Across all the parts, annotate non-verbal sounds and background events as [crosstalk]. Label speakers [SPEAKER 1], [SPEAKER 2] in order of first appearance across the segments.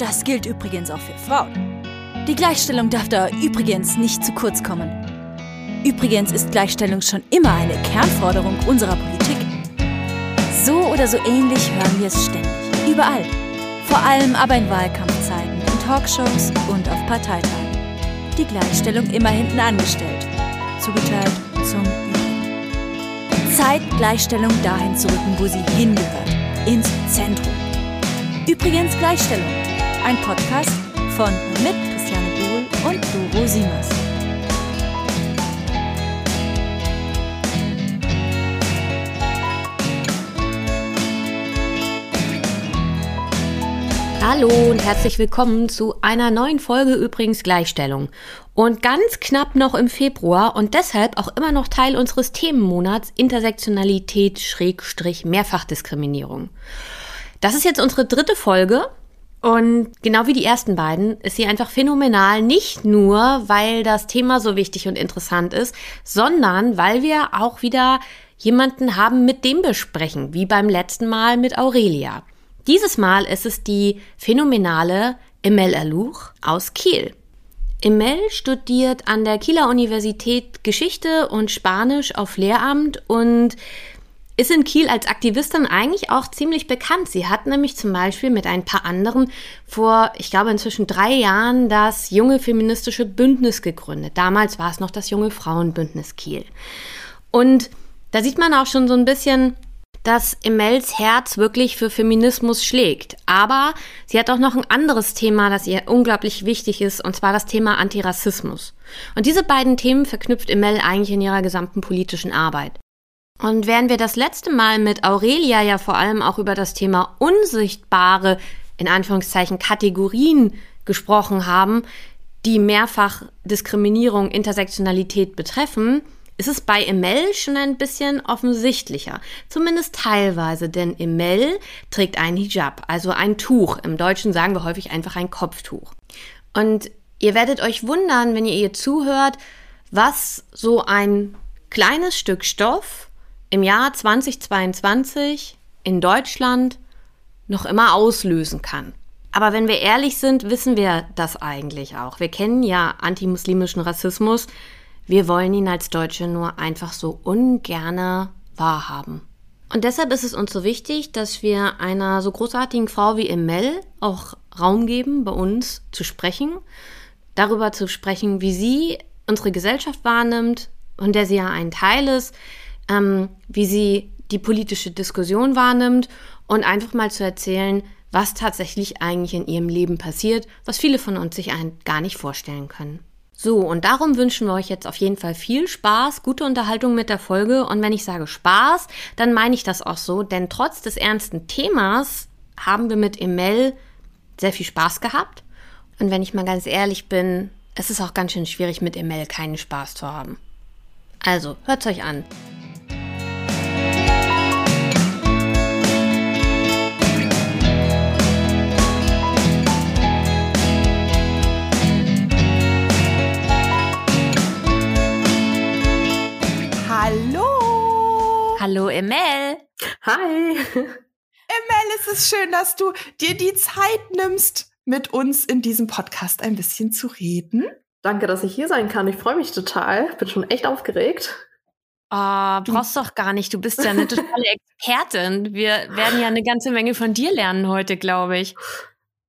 [SPEAKER 1] das gilt übrigens auch für Frauen. Die Gleichstellung darf da übrigens nicht zu kurz kommen. Übrigens ist Gleichstellung schon immer eine Kernforderung unserer Politik. So oder so ähnlich hören wir es ständig. Überall. Vor allem aber in Wahlkampfzeiten, in Talkshows und auf Parteitagen. Die Gleichstellung immer hinten angestellt. Zugeteilt zum Übrigen. Zeit, Gleichstellung dahin zu rücken, wo sie hingehört. Ins Zentrum. Übrigens Gleichstellung. Ein Podcast von mit Christiane Bohl und Doro Siemers.
[SPEAKER 2] Hallo und herzlich willkommen zu einer neuen Folge übrigens Gleichstellung. Und ganz knapp noch im Februar und deshalb auch immer noch Teil unseres Themenmonats Intersektionalität Schrägstrich Mehrfachdiskriminierung. Das ist jetzt unsere dritte Folge und genau wie die ersten beiden ist sie einfach phänomenal, nicht nur, weil das Thema so wichtig und interessant ist, sondern weil wir auch wieder jemanden haben, mit dem wir sprechen, wie beim letzten Mal mit Aurelia. Dieses Mal ist es die phänomenale Emel Alouch aus Kiel. Emel studiert an der Kieler Universität Geschichte und Spanisch auf Lehramt und ist in Kiel als Aktivistin eigentlich auch ziemlich bekannt. Sie hat nämlich zum Beispiel mit ein paar anderen vor, ich glaube, inzwischen drei Jahren das junge feministische Bündnis gegründet. Damals war es noch das junge Frauenbündnis Kiel. Und da sieht man auch schon so ein bisschen, dass Emels Herz wirklich für Feminismus schlägt. Aber sie hat auch noch ein anderes Thema, das ihr unglaublich wichtig ist, und zwar das Thema Antirassismus. Und diese beiden Themen verknüpft Emel eigentlich in ihrer gesamten politischen Arbeit. Und während wir das letzte Mal mit Aurelia ja vor allem auch über das Thema unsichtbare, in Anführungszeichen, Kategorien gesprochen haben, die mehrfach Diskriminierung, Intersektionalität betreffen, ist es bei Emel schon ein bisschen offensichtlicher. Zumindest teilweise, denn Emel trägt ein Hijab, also ein Tuch. Im Deutschen sagen wir häufig einfach ein Kopftuch. Und ihr werdet euch wundern, wenn ihr ihr zuhört, was so ein kleines Stück Stoff im Jahr 2022 in Deutschland noch immer auslösen kann. Aber wenn wir ehrlich sind, wissen wir das eigentlich auch. Wir kennen ja antimuslimischen Rassismus, wir wollen ihn als Deutsche nur einfach so ungerne wahrhaben. Und deshalb ist es uns so wichtig, dass wir einer so großartigen Frau wie Emel auch Raum geben, bei uns zu sprechen, darüber zu sprechen, wie sie unsere Gesellschaft wahrnimmt, und der sie ja ein Teil ist, ähm, wie sie die politische Diskussion wahrnimmt und einfach mal zu erzählen, was tatsächlich eigentlich in ihrem Leben passiert, was viele von uns sich gar nicht vorstellen können. So, und darum wünschen wir euch jetzt auf jeden Fall viel Spaß, gute Unterhaltung mit der Folge. Und wenn ich sage Spaß, dann meine ich das auch so, denn trotz des ernsten Themas haben wir mit Emel sehr viel Spaß gehabt. Und wenn ich mal ganz ehrlich bin, es ist auch ganz schön schwierig, mit Emel keinen Spaß zu haben. Also, hört's euch an. Hallo Emel.
[SPEAKER 3] Hi.
[SPEAKER 4] Emel, es ist schön, dass du dir die Zeit nimmst, mit uns in diesem Podcast ein bisschen zu reden.
[SPEAKER 3] Danke, dass ich hier sein kann. Ich freue mich total. Bin schon echt aufgeregt.
[SPEAKER 2] Oh, brauchst doch gar nicht. Du bist ja eine totale [laughs] Expertin. Wir werden ja eine ganze Menge von dir lernen heute, glaube ich.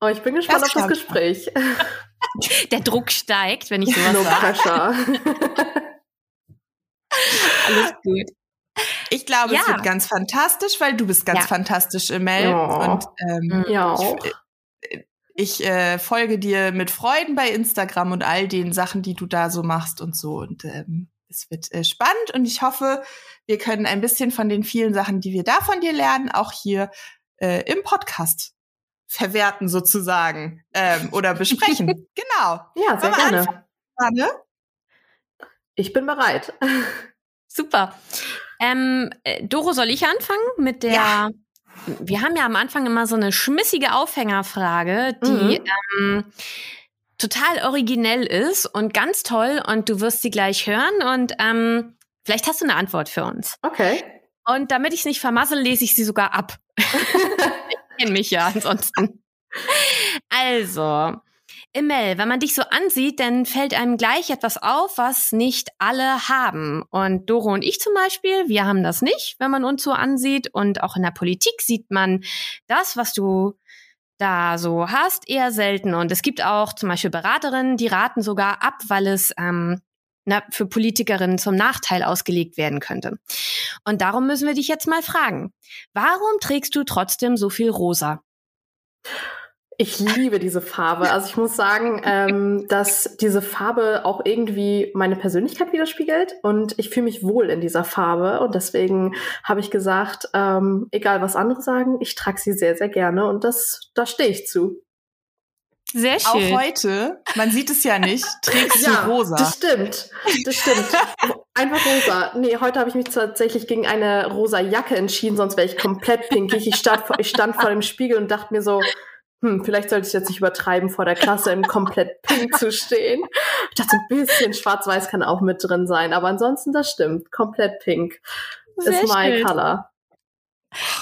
[SPEAKER 3] Oh, ich bin gespannt das auf das Gespräch. [laughs]
[SPEAKER 2] Der Druck steigt, wenn ich [laughs] sowas
[SPEAKER 3] no
[SPEAKER 2] sage.
[SPEAKER 3] Pressure.
[SPEAKER 2] Alles gut.
[SPEAKER 4] Ich glaube,
[SPEAKER 2] Ja.
[SPEAKER 4] es wird ganz fantastisch, weil du bist ganz
[SPEAKER 2] Ja.
[SPEAKER 4] fantastisch, Emel.
[SPEAKER 3] Ja.
[SPEAKER 4] Und ähm,
[SPEAKER 3] Ja,
[SPEAKER 4] ich,
[SPEAKER 3] auch.
[SPEAKER 4] ich äh, folge dir mit Freuden bei Instagram und all den Sachen, die du da so machst und so. Und ähm, es wird äh, spannend und ich hoffe, wir können ein bisschen von den vielen Sachen, die wir da von dir lernen, auch hier äh, im Podcast verwerten sozusagen ähm, oder besprechen. [laughs] genau.
[SPEAKER 3] Ja, sehr gerne.
[SPEAKER 4] anfangen? Anne?
[SPEAKER 3] Ich bin bereit. [laughs]
[SPEAKER 2] Super. Ähm, äh, Doro, soll ich anfangen mit der?
[SPEAKER 4] Ja.
[SPEAKER 2] Wir haben ja am Anfang immer so eine schmissige Aufhängerfrage, die ähm, total originell ist und ganz toll und du wirst sie gleich hören und ähm, vielleicht hast du eine Antwort für uns.
[SPEAKER 3] Okay.
[SPEAKER 2] Und damit ich es nicht vermassel, lese ich sie sogar ab. [laughs] ich kenne mich ja ansonsten. Also, Emel, wenn man dich so ansieht, dann fällt einem gleich etwas auf, was nicht alle haben. Und Doro und ich zum Beispiel, wir haben das nicht, wenn man uns so ansieht. Und auch in der Politik sieht man das, was du da so hast, eher selten. Und es gibt auch zum Beispiel Beraterinnen, die raten sogar ab, weil es ähm, na, für Politikerinnen zum Nachteil ausgelegt werden könnte. Und darum müssen wir dich jetzt mal fragen. Warum trägst du trotzdem so viel rosa?
[SPEAKER 3] Ich liebe diese Farbe. Also ich muss sagen, ähm, dass diese Farbe auch irgendwie meine Persönlichkeit widerspiegelt und ich fühle mich wohl in dieser Farbe und deswegen habe ich gesagt, ähm, egal was andere sagen, ich trage sie sehr, sehr gerne und das, da stehe ich zu.
[SPEAKER 4] Sehr schön. Auch heute, man sieht es ja nicht, [laughs] trägst du ja, rosa.
[SPEAKER 3] Das stimmt. Das stimmt. Einfach rosa. Nee, heute habe ich mich tatsächlich gegen eine rosa Jacke entschieden, sonst wäre ich komplett pinkig. Ich stand, ich stand vor dem Spiegel und dachte mir so, hm, vielleicht sollte ich jetzt nicht übertreiben, vor der Klasse im komplett pink zu stehen. Ich dachte, ein bisschen schwarz-weiß kann auch mit drin sein, aber ansonsten, das stimmt. Komplett pink Sehr ist my schön. color.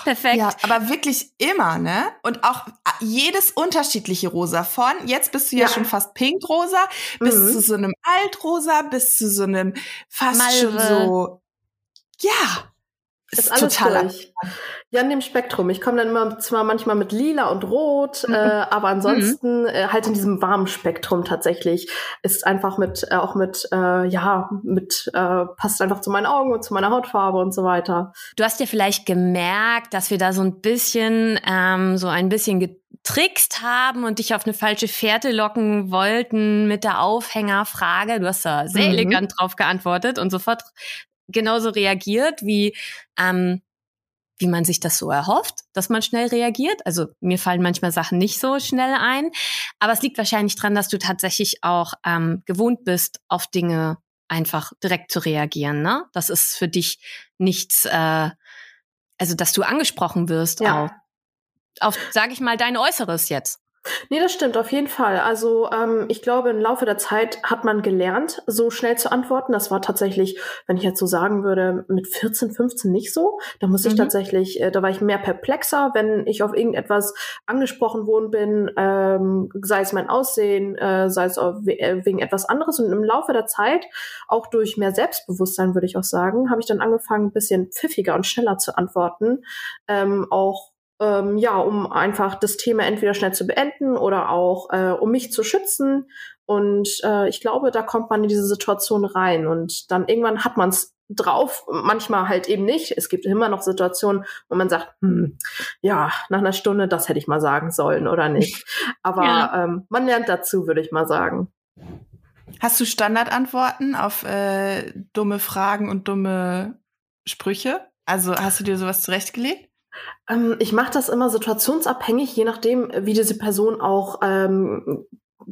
[SPEAKER 4] Perfekt. Ja, aber wirklich immer, ne? Und auch jedes unterschiedliche Rosa. Von jetzt bist du ja, ja schon fast pinkrosa, bis mhm. zu so einem altrosa, bis zu so einem fast Malve. schon so. Ja,
[SPEAKER 3] ist, ist alles total durch. Ja, in dem Spektrum. Ich komme dann immer zwar manchmal mit lila und rot, mhm. äh, aber ansonsten mhm. äh, halt in diesem warmen Spektrum tatsächlich. Ist einfach mit, äh, auch mit, äh, ja, mit, äh, passt einfach zu meinen Augen und zu meiner Hautfarbe und so weiter.
[SPEAKER 2] Du hast ja vielleicht gemerkt, dass wir da so ein bisschen, ähm, so ein bisschen getrickst haben und dich auf eine falsche Fährte locken wollten mit der Aufhängerfrage. Du hast da sehr mhm. elegant drauf geantwortet und sofort genauso reagiert, wie, ähm, wie man sich das so erhofft, dass man schnell reagiert. Also mir fallen manchmal Sachen nicht so schnell ein, aber es liegt wahrscheinlich dran, dass du tatsächlich auch ähm, gewohnt bist, auf Dinge einfach direkt zu reagieren. Ne? Das ist für dich nichts, äh, also dass du angesprochen wirst ja. auch. Auf, sage ich mal, dein Äußeres jetzt.
[SPEAKER 3] Nee, das stimmt auf jeden Fall. Also ähm, ich glaube, im Laufe der Zeit hat man gelernt, so schnell zu antworten. Das war tatsächlich, wenn ich jetzt so sagen würde, mit 14, 15 nicht so. Da muss ich mhm. tatsächlich, äh, da war ich mehr perplexer, wenn ich auf irgendetwas angesprochen worden bin, ähm, sei es mein Aussehen, äh, sei es äh, wegen etwas anderes. Und im Laufe der Zeit, auch durch mehr Selbstbewusstsein, würde ich auch sagen, habe ich dann angefangen, ein bisschen pfiffiger und schneller zu antworten. Ähm, auch ähm, ja, um einfach das Thema entweder schnell zu beenden oder auch äh, um mich zu schützen. Und äh, ich glaube, da kommt man in diese Situation rein und dann irgendwann hat man es drauf, manchmal halt eben nicht. Es gibt immer noch Situationen, wo man sagt, hm, ja, nach einer Stunde, das hätte ich mal sagen sollen oder nicht. [laughs] Aber ja. ähm, man lernt dazu, würde ich mal sagen.
[SPEAKER 4] Hast du Standardantworten auf äh, dumme Fragen und dumme Sprüche? Also hast du dir sowas zurechtgelegt?
[SPEAKER 3] Ähm, ich mache das immer situationsabhängig, je nachdem, wie diese Person auch ähm,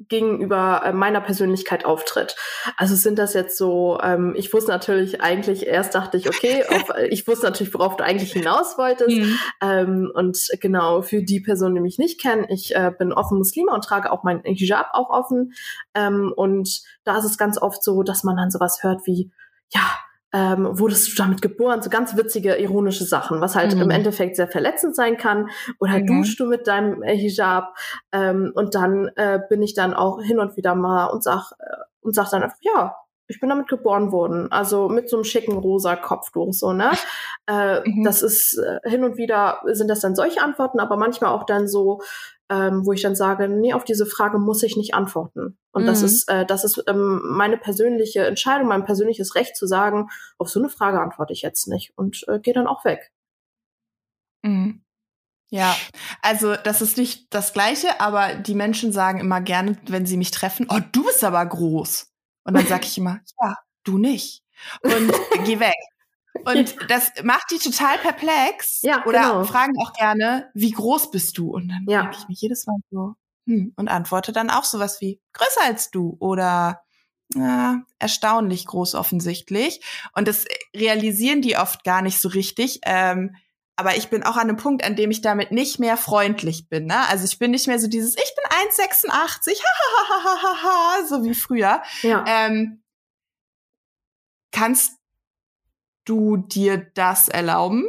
[SPEAKER 3] gegenüber äh, meiner Persönlichkeit auftritt. Also sind das jetzt so, ähm, ich wusste natürlich eigentlich, erst dachte ich, okay, [laughs] auf, ich wusste natürlich, worauf du eigentlich hinaus wolltest. Mhm. Ähm, und genau, für die Person, die mich nicht kennen, ich äh, bin offen Muslime und trage auch mein Hijab auch offen. Ähm, und da ist es ganz oft so, dass man dann sowas hört wie, ja, ähm, wurdest du damit geboren? So ganz witzige, ironische Sachen, was halt mhm. im Endeffekt sehr verletzend sein kann. Oder mhm. duschst du mit deinem äh, Hijab? Ähm, und dann äh, bin ich dann auch hin und wieder mal und sag, äh, und sag dann einfach, ja, ich bin damit geboren worden. Also mit so einem schicken rosa Kopftuch, so, ne? [laughs] Äh, mhm. Das ist äh, hin und wieder sind das dann solche Antworten, aber manchmal auch dann so, ähm, wo ich dann sage, nee, auf diese Frage muss ich nicht antworten. Und mhm. das ist, äh, das ist ähm, meine persönliche Entscheidung, mein persönliches Recht zu sagen, auf so eine Frage antworte ich jetzt nicht und äh, gehe dann auch weg.
[SPEAKER 4] Mhm. Ja, also das ist nicht das Gleiche, aber die Menschen sagen immer gerne, wenn sie mich treffen, oh, du bist aber groß. Und dann sage [laughs] ich immer, ja, du nicht. Und geh weg. Und das macht die total perplex. Ja, oder genau. fragen auch gerne, wie groß bist du? Und dann ja. denke ich mich jedes Mal so, hm, und antworte dann auch sowas wie, größer als du oder ja, erstaunlich groß offensichtlich. Und das realisieren die oft gar nicht so richtig. Ähm, aber ich bin auch an einem Punkt, an dem ich damit nicht mehr freundlich bin. Ne? Also ich bin nicht mehr so dieses, ich bin 1,86, [laughs] ha, so wie früher. Ja. Ähm, kannst du dir das erlauben?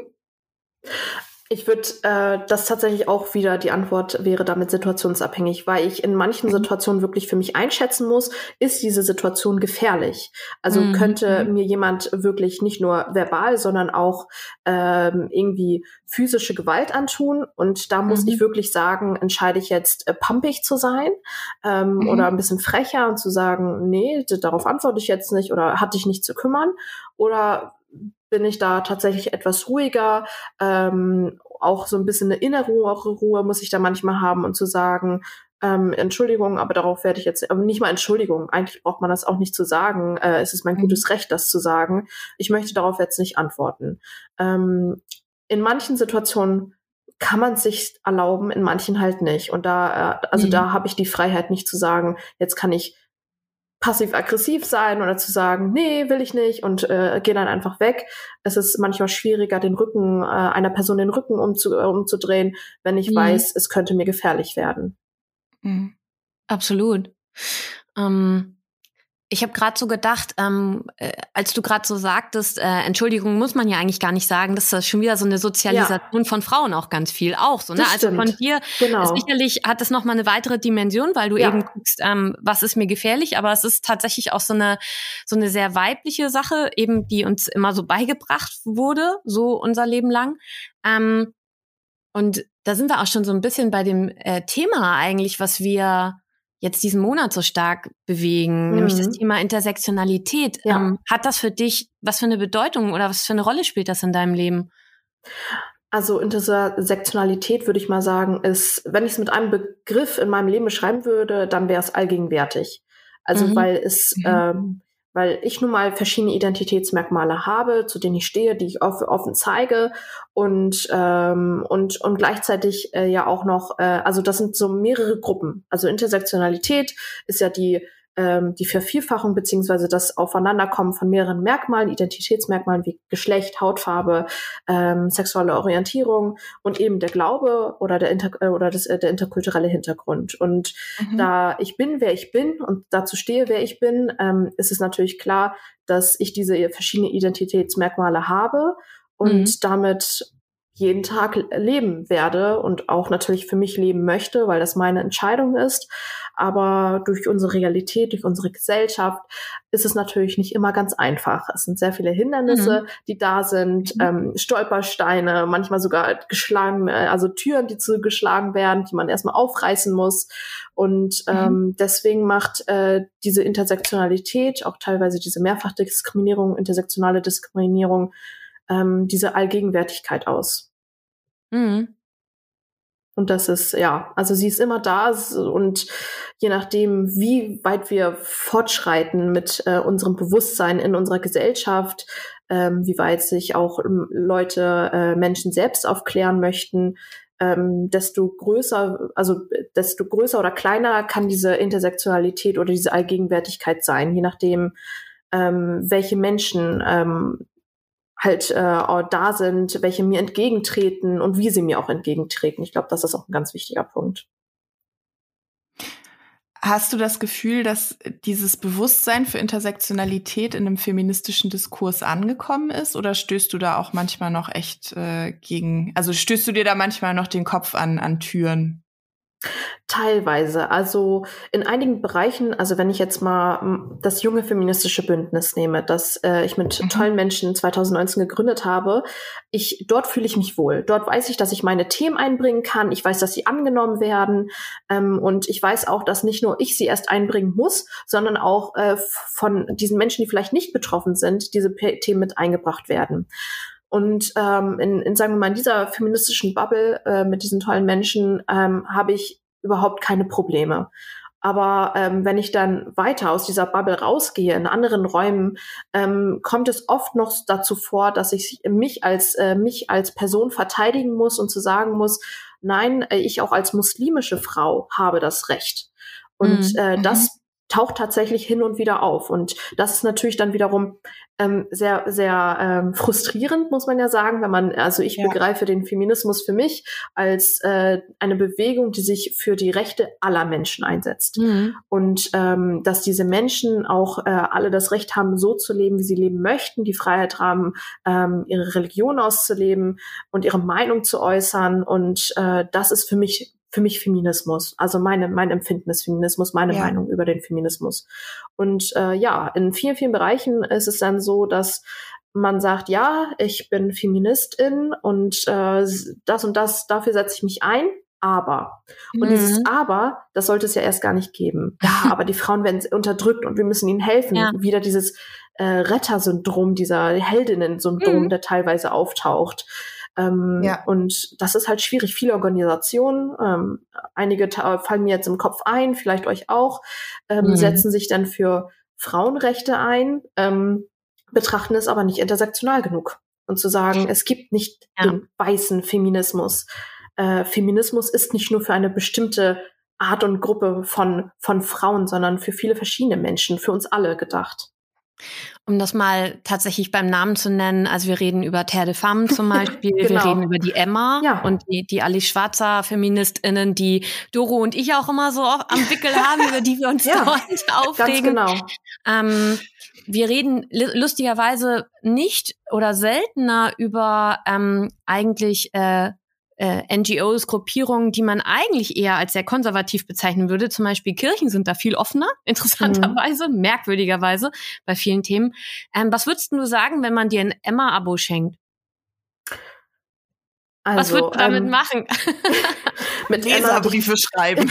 [SPEAKER 3] Ich würde äh, das tatsächlich auch wieder, die Antwort wäre damit situationsabhängig, weil ich in manchen mhm. Situationen wirklich für mich einschätzen muss, ist diese Situation gefährlich? Also mhm. könnte mhm. mir jemand wirklich nicht nur verbal, sondern auch ähm, irgendwie physische Gewalt antun? Und da muss mhm. ich wirklich sagen, entscheide ich jetzt äh, pumpig zu sein ähm, mhm. oder ein bisschen frecher und zu sagen, nee, darauf antworte ich jetzt nicht oder hatte ich nicht zu kümmern? Oder bin ich da tatsächlich etwas ruhiger. Ähm, auch so ein bisschen eine innere Ruhe muss ich da manchmal haben und zu sagen, ähm, Entschuldigung, aber darauf werde ich jetzt, aber nicht mal Entschuldigung, eigentlich braucht man das auch nicht zu sagen. Äh, es ist mein mhm. gutes Recht, das zu sagen. Ich möchte darauf jetzt nicht antworten. Ähm, in manchen Situationen kann man sich erlauben, in manchen halt nicht. Und da, äh, also mhm. da habe ich die Freiheit nicht zu sagen, jetzt kann ich passiv-aggressiv sein oder zu sagen, nee, will ich nicht und äh, gehe dann einfach weg. Es ist manchmal schwieriger, den Rücken äh, einer Person den Rücken umzu, äh, umzudrehen, wenn ich mhm. weiß, es könnte mir gefährlich werden.
[SPEAKER 2] Mhm. Absolut. Ähm, ich habe gerade so gedacht, ähm, äh, als du gerade so sagtest, äh, Entschuldigung muss man ja eigentlich gar nicht sagen, das ist schon wieder so eine Sozialisation ja. von Frauen auch ganz viel auch so. Ne? Also von dir genau. sicherlich hat das noch mal eine weitere Dimension, weil du ja. eben guckst, ähm, was ist mir gefährlich, aber es ist tatsächlich auch so eine so eine sehr weibliche Sache, eben die uns immer so beigebracht wurde, so unser Leben lang. Ähm, und da sind wir auch schon so ein bisschen bei dem äh, Thema eigentlich, was wir jetzt diesen Monat so stark bewegen, mhm. nämlich das mhm. Thema Intersektionalität. Ja. Ähm, hat das für dich, was für eine Bedeutung oder was für eine Rolle spielt das in deinem Leben?
[SPEAKER 3] Also Intersektionalität würde ich mal sagen, ist, wenn ich es mit einem Begriff in meinem Leben beschreiben würde, dann wäre es allgegenwärtig. Also mhm. weil es mhm. ähm, weil ich nun mal verschiedene Identitätsmerkmale habe, zu denen ich stehe, die ich offen zeige und ähm, und und gleichzeitig äh, ja auch noch, äh, also das sind so mehrere Gruppen. Also Intersektionalität ist ja die ähm, die Vervielfachung beziehungsweise das Aufeinanderkommen von mehreren Merkmalen, Identitätsmerkmalen wie Geschlecht, Hautfarbe, ähm, sexuelle Orientierung und eben der Glaube oder der, Inter äh, oder das, äh, der interkulturelle Hintergrund. Und mhm. da ich bin, wer ich bin und dazu stehe, wer ich bin, ähm, ist es natürlich klar, dass ich diese verschiedenen Identitätsmerkmale habe und mhm. damit jeden Tag leben werde und auch natürlich für mich leben möchte, weil das meine Entscheidung ist. Aber durch unsere Realität, durch unsere Gesellschaft ist es natürlich nicht immer ganz einfach. Es sind sehr viele Hindernisse, mhm. die da sind, mhm. ähm, Stolpersteine, manchmal sogar geschlagen, also Türen, die zugeschlagen werden, die man erstmal aufreißen muss. Und mhm. ähm, deswegen macht äh, diese Intersektionalität, auch teilweise diese Mehrfachdiskriminierung, intersektionale Diskriminierung, ähm, diese Allgegenwärtigkeit aus. Mhm. Und das ist, ja, also sie ist immer da und je nachdem, wie weit wir fortschreiten mit äh, unserem Bewusstsein in unserer Gesellschaft, ähm, wie weit sich auch ähm, Leute, äh, Menschen selbst aufklären möchten, ähm, desto größer, also desto größer oder kleiner kann diese Intersektionalität oder diese Allgegenwärtigkeit sein, je nachdem, ähm, welche Menschen ähm, halt äh, da sind, welche mir entgegentreten und wie sie mir auch entgegentreten. Ich glaube, das ist auch ein ganz wichtiger Punkt.
[SPEAKER 4] Hast du das Gefühl, dass dieses Bewusstsein für Intersektionalität in einem feministischen Diskurs angekommen ist oder stößt du da auch manchmal noch echt äh, gegen, also stößt du dir da manchmal noch den Kopf an, an Türen?
[SPEAKER 3] Teilweise. Also in einigen Bereichen, also wenn ich jetzt mal hm, das junge feministische Bündnis nehme, das äh, ich mit mhm. tollen Menschen 2019 gegründet habe, ich dort fühle ich mich wohl. Dort weiß ich, dass ich meine Themen einbringen kann. Ich weiß, dass sie angenommen werden ähm, und ich weiß auch, dass nicht nur ich sie erst einbringen muss, sondern auch äh, von diesen Menschen, die vielleicht nicht betroffen sind, diese Themen mit eingebracht werden. Und ähm, in, in, sagen wir mal, in dieser feministischen Bubble äh, mit diesen tollen Menschen ähm, habe ich überhaupt keine Probleme. Aber ähm, wenn ich dann weiter aus dieser Bubble rausgehe, in anderen Räumen, ähm, kommt es oft noch dazu vor, dass ich mich als äh, mich als Person verteidigen muss und zu sagen muss, nein, äh, ich auch als muslimische Frau habe das Recht. Und mhm. äh, das taucht tatsächlich hin und wieder auf. Und das ist natürlich dann wiederum ähm, sehr, sehr ähm, frustrierend, muss man ja sagen, wenn man, also ich ja. begreife den Feminismus für mich als äh, eine Bewegung, die sich für die Rechte aller Menschen einsetzt. Mhm. Und ähm, dass diese Menschen auch äh, alle das Recht haben, so zu leben, wie sie leben möchten, die Freiheit haben, ähm, ihre Religion auszuleben und ihre Meinung zu äußern. Und äh, das ist für mich für mich Feminismus, also meine, mein Empfinden ist Feminismus, meine ja. Meinung über den Feminismus. Und äh, ja, in vielen, vielen Bereichen ist es dann so, dass man sagt, ja, ich bin Feministin und äh, das und das, dafür setze ich mich ein, aber. Und mhm. dieses Aber, das sollte es ja erst gar nicht geben. [laughs] Ja, aber die Frauen werden unterdrückt und wir müssen ihnen helfen. Ja. Wieder dieses äh, Rettersyndrom, dieser Heldinnen-Syndrom, mhm. der teilweise auftaucht. Ähm, ja. Und das ist halt schwierig. Viele Organisationen, ähm, einige fallen mir jetzt im Kopf ein, vielleicht euch auch, ähm, mhm. setzen sich dann für Frauenrechte ein, ähm, betrachten es aber nicht intersektional genug. Und zu sagen, es gibt nicht ja. den weißen Feminismus. Äh, Feminismus ist nicht nur für eine bestimmte Art und Gruppe von, von Frauen, sondern für viele verschiedene Menschen, für uns alle gedacht.
[SPEAKER 2] Um das mal tatsächlich beim Namen zu nennen, also wir reden über Terre de Femme zum [laughs] Beispiel, genau. wir reden über die Emma ja. und die, die Alice Schwarzer FeministInnen, die Doro und ich auch immer so am Wickel [laughs] haben, über die wir uns ja, dort aufregen. Ganz genau. Ähm, wir reden lustigerweise nicht oder seltener über ähm, eigentlich äh, äh, NGOs, Gruppierungen, die man eigentlich eher als sehr konservativ bezeichnen würde. Zum Beispiel Kirchen sind da viel offener, [laughs] interessanterweise, mhm. merkwürdigerweise bei vielen Themen. Ähm, was würdest du sagen, wenn man dir ein Emma-Abo schenkt? Also, was würdest du damit ähm, machen? [laughs] [laughs]
[SPEAKER 4] mit Leserbriefe schreiben.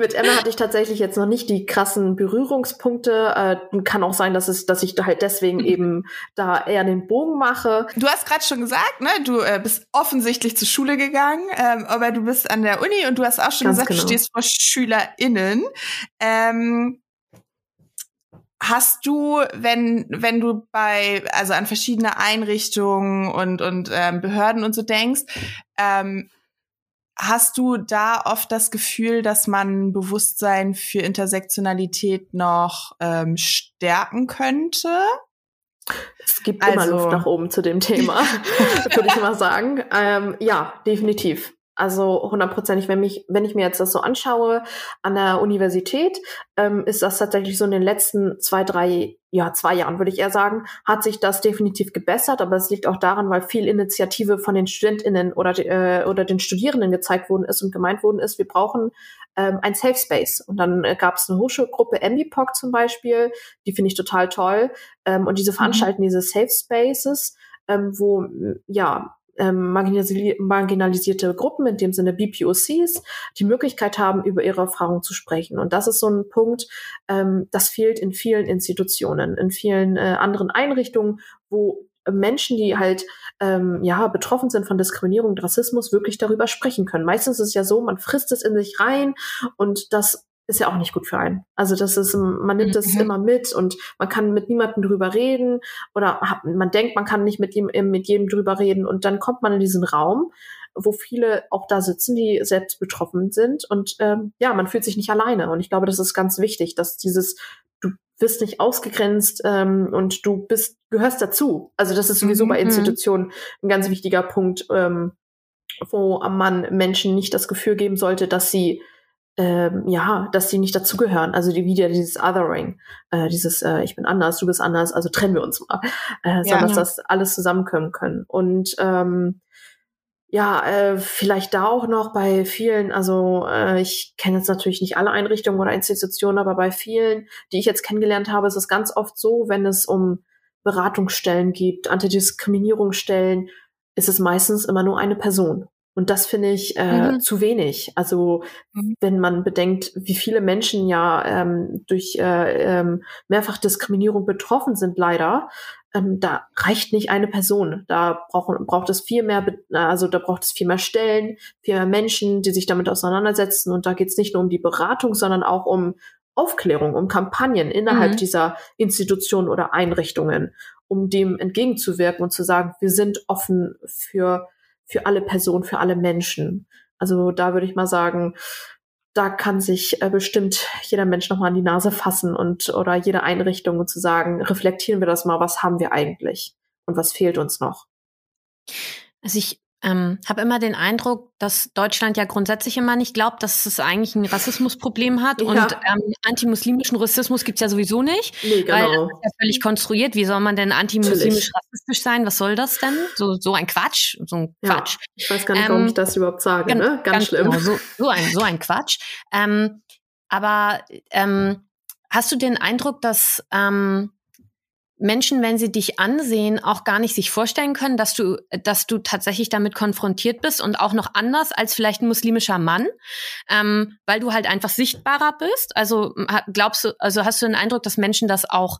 [SPEAKER 3] Mit Emma hatte ich tatsächlich jetzt noch nicht die krassen Berührungspunkte. Äh, kann auch sein, dass es, dass ich halt deswegen mhm. eben da eher den Bogen mache.
[SPEAKER 4] Du hast gerade schon gesagt, ne, du äh, bist offensichtlich zur Schule gegangen, ähm, aber du bist an der Uni und du hast auch schon Ganz gesagt, genau. du stehst vor SchülerInnen. Ähm, Hast du, wenn, wenn du bei, also an verschiedene Einrichtungen und, und ähm, Behörden und so denkst, ähm, Hast du da oft das Gefühl, dass man Bewusstsein für Intersektionalität noch ähm, stärken könnte?
[SPEAKER 3] Es gibt also, immer Luft nach oben zu dem Thema, [laughs] [laughs] würde ich mal sagen. Ähm, ja, definitiv. Also hundertprozentig, wenn mich, wenn ich mir jetzt das so anschaue an der Universität, ähm, ist das tatsächlich so in den letzten zwei, drei, ja, zwei Jahren, würde ich eher sagen, hat sich das definitiv gebessert, aber es liegt auch daran, weil viel Initiative von den StudentInnen oder, äh, oder den Studierenden gezeigt worden ist und gemeint worden ist, wir brauchen ähm, ein Safe Space. Und dann äh, gab es eine Hochschulgruppe, MBPOC zum Beispiel, die finde ich total toll. Ähm, und diese mhm. veranstalten mhm. diese Safe Spaces, ähm, wo ja ähm, marginalisierte Gruppen, in dem Sinne BPOCs, die Möglichkeit haben, über ihre Erfahrungen zu sprechen. Und das ist so ein Punkt, ähm, das fehlt in vielen Institutionen, in vielen äh, anderen Einrichtungen, wo Menschen, die halt ähm, ja betroffen sind von Diskriminierung Rassismus, wirklich darüber sprechen können. Meistens ist es ja so, man frisst es in sich rein und das ist ja auch nicht gut für einen. Also das ist, man nimmt das mhm. immer mit und man kann mit niemandem drüber reden oder man denkt, man kann nicht mit, ihm, mit jedem drüber reden und dann kommt man in diesen Raum, wo viele auch da sitzen, die selbst betroffen sind und ähm, ja, man fühlt sich nicht alleine und ich glaube, das ist ganz wichtig, dass dieses du wirst nicht ausgegrenzt ähm, und du bist gehörst dazu. Also das ist sowieso mhm. bei Institutionen ein ganz wichtiger Punkt, ähm, wo man Menschen nicht das Gefühl geben sollte, dass sie ähm, ja, dass sie nicht dazugehören. Also die wieder dieses Othering, äh, dieses äh, ich bin anders, du bist anders, also trennen wir uns mal, äh, ja, sondern dass das alles zusammenkommen können. Und ähm, ja, äh, vielleicht da auch noch bei vielen, also äh, ich kenne jetzt natürlich nicht alle Einrichtungen oder Institutionen, aber bei vielen, die ich jetzt kennengelernt habe, ist es ganz oft so, wenn es um Beratungsstellen gibt, Antidiskriminierungsstellen, ist es meistens immer nur eine Person. Und das finde ich äh, mhm. zu wenig. Also mhm. wenn man bedenkt, wie viele Menschen ja ähm, durch äh, ähm, Mehrfachdiskriminierung betroffen sind, leider, ähm, da reicht nicht eine Person. Da braucht, braucht es viel mehr, also da braucht es viel mehr Stellen, viel mehr Menschen, die sich damit auseinandersetzen. Und da geht es nicht nur um die Beratung, sondern auch um Aufklärung, um Kampagnen innerhalb mhm. dieser Institutionen oder Einrichtungen, um dem entgegenzuwirken und zu sagen, wir sind offen für für alle Personen, für alle Menschen. Also da würde ich mal sagen, da kann sich äh, bestimmt jeder Mensch nochmal an die Nase fassen und oder jede Einrichtung und zu sagen, reflektieren wir das mal, was haben wir eigentlich und was fehlt uns noch.
[SPEAKER 2] Also ich ähm, habe immer den Eindruck, dass Deutschland ja grundsätzlich immer nicht glaubt, dass es eigentlich ein Rassismusproblem hat. Ja. Und ähm, antimuslimischen Rassismus gibt's ja sowieso nicht. Nee, genau. Weil das ist ja völlig konstruiert. Wie soll man denn antimuslimisch rassistisch sein? Was soll das denn? So, so ein Quatsch. So ein Quatsch.
[SPEAKER 3] Ja, ich weiß gar nicht, warum ähm, ich das überhaupt sage, ne? Ganz, ganz schlimm.
[SPEAKER 2] Genau, so, so, ein, so ein Quatsch. Ähm, aber ähm, hast du den Eindruck, dass ähm, Menschen, wenn sie dich ansehen, auch gar nicht sich vorstellen können, dass du, dass du tatsächlich damit konfrontiert bist und auch noch anders als vielleicht ein muslimischer Mann, ähm, weil du halt einfach sichtbarer bist. Also glaubst du, also hast du den Eindruck, dass Menschen das auch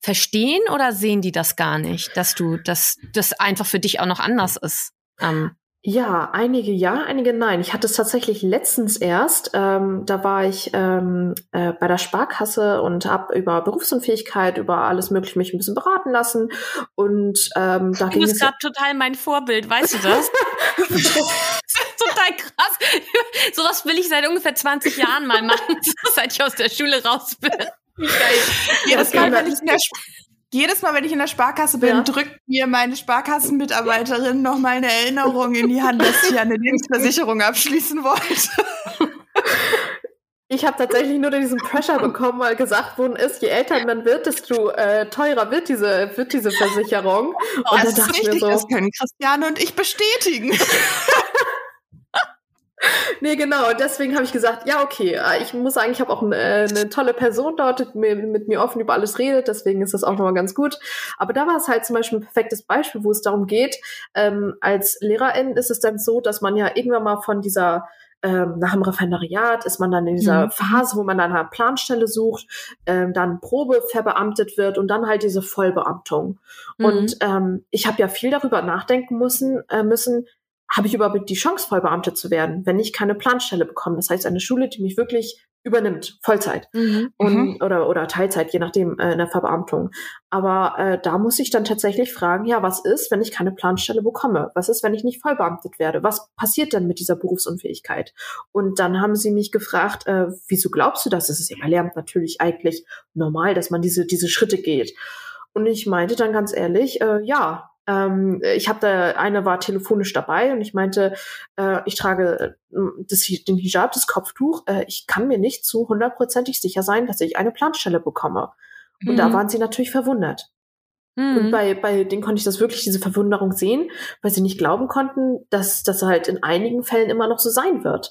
[SPEAKER 2] verstehen oder sehen die das gar nicht, dass du, dass das einfach für dich auch noch anders ist? Ähm,
[SPEAKER 3] ja, einige ja, einige nein. Ich hatte es tatsächlich letztens erst. Ähm, da war ich ähm, äh, bei der Sparkasse und habe über Berufsunfähigkeit, über alles Mögliche mich ein bisschen beraten lassen. Und ähm, da
[SPEAKER 2] du bist gerade total mein Vorbild, weißt du das? das [laughs] ist total krass. Sowas will ich seit ungefähr 20 Jahren mal machen, [laughs] seit ich aus der Schule raus bin. Geil.
[SPEAKER 4] Jedes Mal, wenn ich in der jedes Mal, wenn ich in der Sparkasse bin, ja. drückt mir meine Sparkassenmitarbeiterin noch mal eine Erinnerung in die Hand, dass sie eine [laughs] Lebensversicherung abschließen wollte.
[SPEAKER 3] Ich habe tatsächlich nur diesen Pressure [laughs] bekommen, weil gesagt worden ist, je älter man wird, desto äh, teurer wird diese, wird diese Versicherung.
[SPEAKER 4] Oh, und das ist richtig, so, das können Christiane und ich bestätigen. [laughs]
[SPEAKER 3] nee, genau. Und deswegen habe ich gesagt, ja, okay, äh, ich muss sagen, ich habe auch eine, äh, eine tolle Person dort, die mit mir offen über alles redet, deswegen ist das auch nochmal ganz gut. Aber da war es halt zum Beispiel ein perfektes Beispiel, wo es darum geht, ähm, als Lehrerin ist es dann so, dass man ja irgendwann mal von dieser ähm, nach dem Referendariat ist man dann in dieser mhm. Phase, wo man dann eine Planstelle sucht, ähm, dann Probe verbeamtet wird und dann halt diese Vollbeamtung. Mhm. Und ähm, ich habe ja viel darüber nachdenken müssen, äh, müssen, habe ich überhaupt die Chance, Vollbeamte zu werden, wenn ich keine Planstelle bekomme. Das heißt, eine Schule, die mich wirklich übernimmt, Vollzeit mhm. und, mhm. oder, oder Teilzeit, je nachdem, äh, in der Verbeamtung. Aber äh, da muss ich dann tatsächlich fragen, ja, was ist, wenn ich keine Planstelle bekomme? Was ist, wenn ich nicht vollbeamtet werde? Was passiert denn mit dieser Berufsunfähigkeit? Und dann haben sie mich gefragt, äh, wieso glaubst du das? Es ist ja Lehramt natürlich eigentlich normal, dass man diese, diese Schritte geht. Und ich meinte dann ganz ehrlich, äh, ja, ähm, ich habe da, eine war telefonisch dabei und ich meinte, äh, ich trage äh, das, den Hijab, das Kopftuch. Äh, ich kann mir nicht zu hundertprozentig sicher sein, dass ich eine Planstelle bekomme. Und mhm. da waren sie natürlich verwundert. Mhm. Und bei, bei denen konnte ich das wirklich, diese Verwunderung sehen, weil sie nicht glauben konnten, dass das halt in einigen Fällen immer noch so sein wird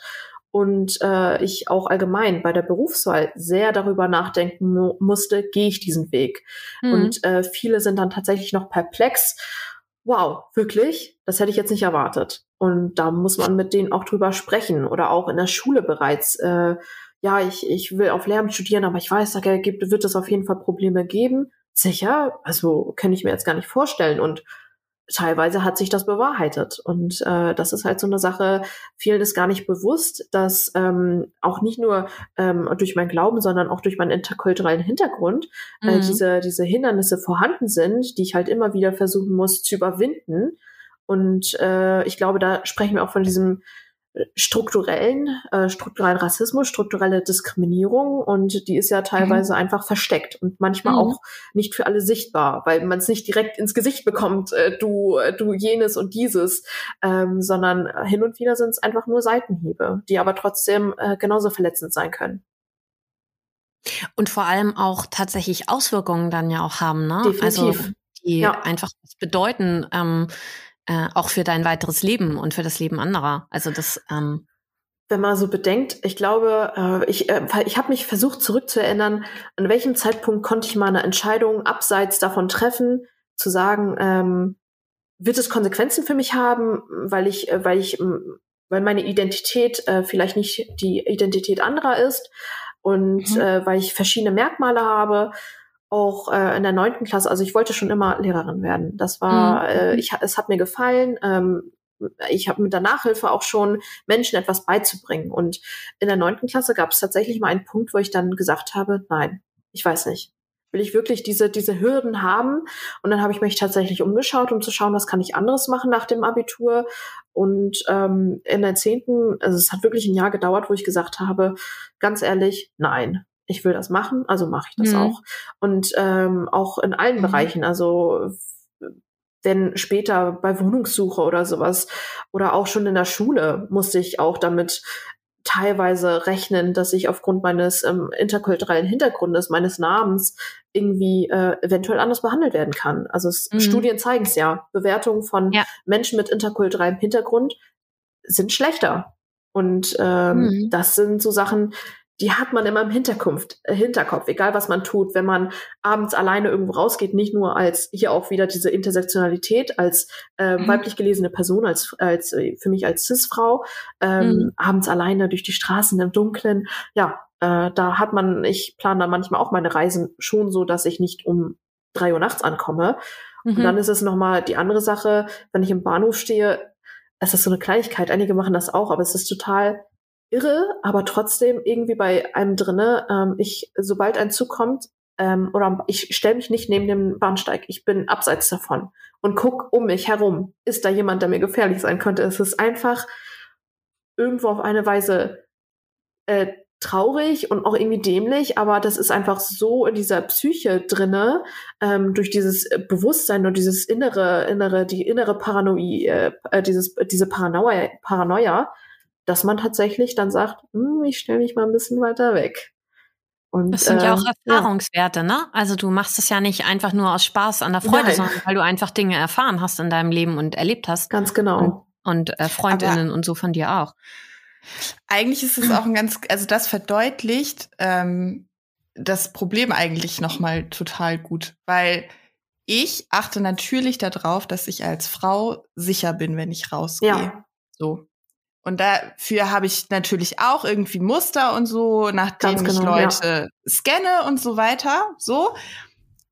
[SPEAKER 3] und äh, ich auch allgemein bei der Berufswahl sehr darüber nachdenken mu musste, gehe ich diesen Weg. Mhm. Und äh, viele sind dann tatsächlich noch perplex. Wow, wirklich? Das hätte ich jetzt nicht erwartet. Und da muss man mit denen auch drüber sprechen oder auch in der Schule bereits. Äh, ja, ich, ich will auf Lehramt studieren, aber ich weiß, da gibt, wird es auf jeden Fall Probleme geben. Sicher? Also kann ich mir jetzt gar nicht vorstellen. Und teilweise hat sich das bewahrheitet. Und äh, das ist halt so eine Sache, vielen ist gar nicht bewusst, dass ähm, auch nicht nur ähm, durch mein Glauben, sondern auch durch meinen interkulturellen Hintergrund äh, mhm. diese, diese Hindernisse vorhanden sind, die ich halt immer wieder versuchen muss zu überwinden. Und äh, ich glaube, da sprechen wir auch von diesem strukturellen, äh, strukturellen Rassismus, strukturelle Diskriminierung und die ist ja teilweise mhm. einfach versteckt und manchmal mhm. auch nicht für alle sichtbar, weil man es nicht direkt ins Gesicht bekommt, äh, du, du jenes und dieses, ähm, sondern hin und wieder sind es einfach nur Seitenhiebe, die aber trotzdem äh, genauso verletzend sein können.
[SPEAKER 2] Und vor allem auch tatsächlich Auswirkungen dann ja auch haben, ne?
[SPEAKER 3] Definitiv.
[SPEAKER 2] Also die ja. einfach bedeuten, ähm, äh, auch für dein weiteres Leben und für das Leben anderer. Also das. Ähm
[SPEAKER 3] wenn man so bedenkt, ich glaube, äh, ich, äh, ich habe mich versucht zurückzuerinnern, an welchem Zeitpunkt konnte ich mal eine Entscheidung abseits davon treffen, zu sagen, ähm, wird es Konsequenzen für mich haben, weil ich, weil ich, weil meine Identität äh, vielleicht nicht die Identität anderer ist und mhm. äh, weil ich verschiedene Merkmale habe auch äh, in der neunten Klasse, also ich wollte schon immer Lehrerin werden. Das war, mhm. äh, ich, es hat mir gefallen. Ähm, ich habe mit der Nachhilfe auch schon Menschen etwas beizubringen. Und in der neunten Klasse gab es tatsächlich mal einen Punkt, wo ich dann gesagt habe, nein, ich weiß nicht. Will ich wirklich diese, diese Hürden haben? Und dann habe ich mich tatsächlich umgeschaut, um zu schauen, was kann ich anderes machen nach dem Abitur. Und ähm, in der zehnten, also es hat wirklich ein Jahr gedauert, wo ich gesagt habe, ganz ehrlich, nein, ich will das machen, also mache ich das mhm. auch. Und ähm, auch in allen mhm. Bereichen, also wenn später bei Wohnungssuche oder sowas oder auch schon in der Schule musste ich auch damit teilweise rechnen, dass ich aufgrund meines ähm, interkulturellen Hintergrundes, meines Namens irgendwie äh, eventuell anders behandelt werden kann. Also es, mhm. Studien zeigen es ja. Bewertungen von ja. Menschen mit interkulturellem Hintergrund sind schlechter. Und ähm, mhm. das sind so Sachen, die hat man immer im Hinterkopf, äh, Hinterkopf, egal was man tut, wenn man abends alleine irgendwo rausgeht, nicht nur als hier auch wieder diese Intersektionalität, als äh, mhm. weiblich gelesene Person, als, als äh, für mich als Cis-Frau, ähm, mhm. abends alleine durch die Straßen im Dunkeln, ja, äh, da hat man, ich plane da manchmal auch meine Reisen schon so, dass ich nicht um drei Uhr nachts ankomme. Mhm. Und dann ist es nochmal die andere Sache, wenn ich im Bahnhof stehe, es ist so eine Kleinigkeit, einige machen das auch, aber es ist total irre, aber trotzdem irgendwie bei einem drinne. Ähm, ich, sobald ein Zug kommt, ähm, oder ich stelle mich nicht neben dem Bahnsteig, ich bin abseits davon und guck um mich herum. Ist da jemand, der mir gefährlich sein könnte? Es ist einfach irgendwo auf eine Weise äh, traurig und auch irgendwie dämlich, aber das ist einfach so in dieser Psyche drinne, ähm, durch dieses Bewusstsein und dieses innere, innere, die innere Paranoia, äh, dieses, diese Paranoia, Paranoia, dass man tatsächlich dann sagt, hm, ich stelle mich mal ein bisschen weiter weg.
[SPEAKER 2] Und, das sind äh, ja auch Erfahrungswerte, ja. ne? Also du machst es ja nicht einfach nur aus Spaß an der Freude, Nein. sondern weil du einfach Dinge erfahren hast in deinem Leben und erlebt hast.
[SPEAKER 3] Ganz genau.
[SPEAKER 2] Und, und äh, Freundinnen Aber und so von dir auch.
[SPEAKER 4] Eigentlich ist es auch ein ganz, also das verdeutlicht ähm, das Problem eigentlich nochmal total gut, weil ich achte natürlich darauf, dass ich als Frau sicher bin, wenn ich rausgehe. Ja. So. Und dafür habe ich natürlich auch irgendwie Muster und so, nachdem genau, ich Leute ja. scanne und so weiter. So.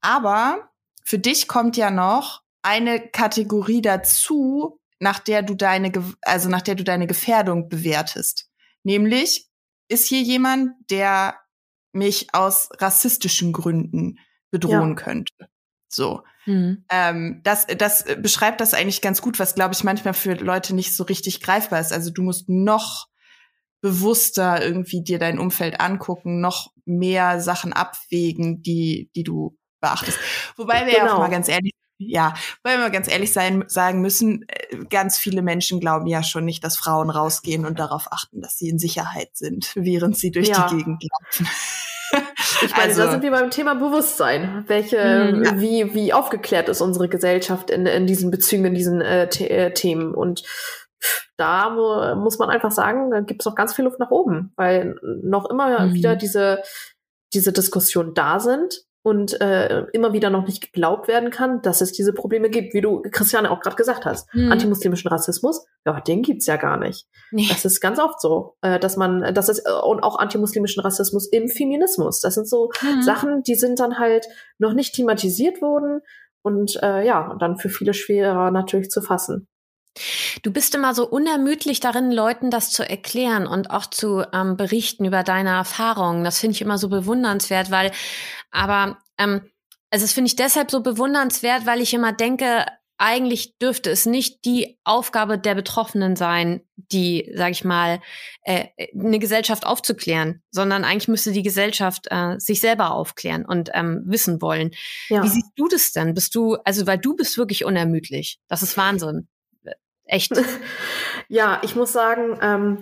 [SPEAKER 4] Aber für dich kommt ja noch eine Kategorie dazu, nach der du deine, also nach der du deine Gefährdung bewertest. Nämlich, ist hier jemand, der mich aus rassistischen Gründen bedrohen ja. könnte? So. Mhm. Ähm, das, das beschreibt das eigentlich ganz gut, was, glaube ich, manchmal für Leute nicht so richtig greifbar ist. Also du musst noch bewusster irgendwie dir dein Umfeld angucken, noch mehr Sachen abwägen, die, die du beachtest. Wobei wir genau. ja auch genau. mal ganz ehrlich ja, weil wir ganz ehrlich sein, sagen müssen, äh, ganz viele Menschen glauben ja schon nicht, dass Frauen rausgehen und darauf achten, dass sie in Sicherheit sind, während sie durch ja. die Gegend laufen. [laughs]
[SPEAKER 3] Ich meine, also, da sind wir beim Thema Bewusstsein. Welche, mh, ja. wie, wie aufgeklärt ist unsere Gesellschaft in, in diesen Bezügen, in diesen äh, äh Themen? Und da muss man einfach sagen, da gibt es noch ganz viel Luft nach oben, weil noch immer mhm. wieder diese, diese Diskussionen da sind und äh, immer wieder noch nicht geglaubt werden kann, dass es diese Probleme gibt, wie du, Christiane, auch gerade gesagt hast. Mhm. Antimuslimischen Rassismus, ja, den gibt's ja gar nicht. Nee. Das ist ganz oft so, äh, dass man, das ist, äh, und auch antimuslimischen Rassismus im Feminismus. Das sind so mhm. Sachen, die sind dann halt noch nicht thematisiert worden und äh, ja, dann für viele schwerer natürlich zu fassen.
[SPEAKER 2] Du bist immer so unermüdlich darin, Leuten das zu erklären und auch zu ähm, berichten über deine Erfahrungen. Das finde ich immer so bewundernswert, weil, aber ähm, also das finde ich deshalb so bewundernswert, weil ich immer denke, eigentlich dürfte es nicht die Aufgabe der Betroffenen sein, die, sag ich mal, äh, eine Gesellschaft aufzuklären, sondern eigentlich müsste die Gesellschaft äh, sich selber aufklären und ähm, wissen wollen. Ja. Wie siehst du das denn? Bist du, also weil du bist wirklich unermüdlich. Das ist Wahnsinn. Echt? [laughs]
[SPEAKER 3] ja, ich muss sagen, ähm,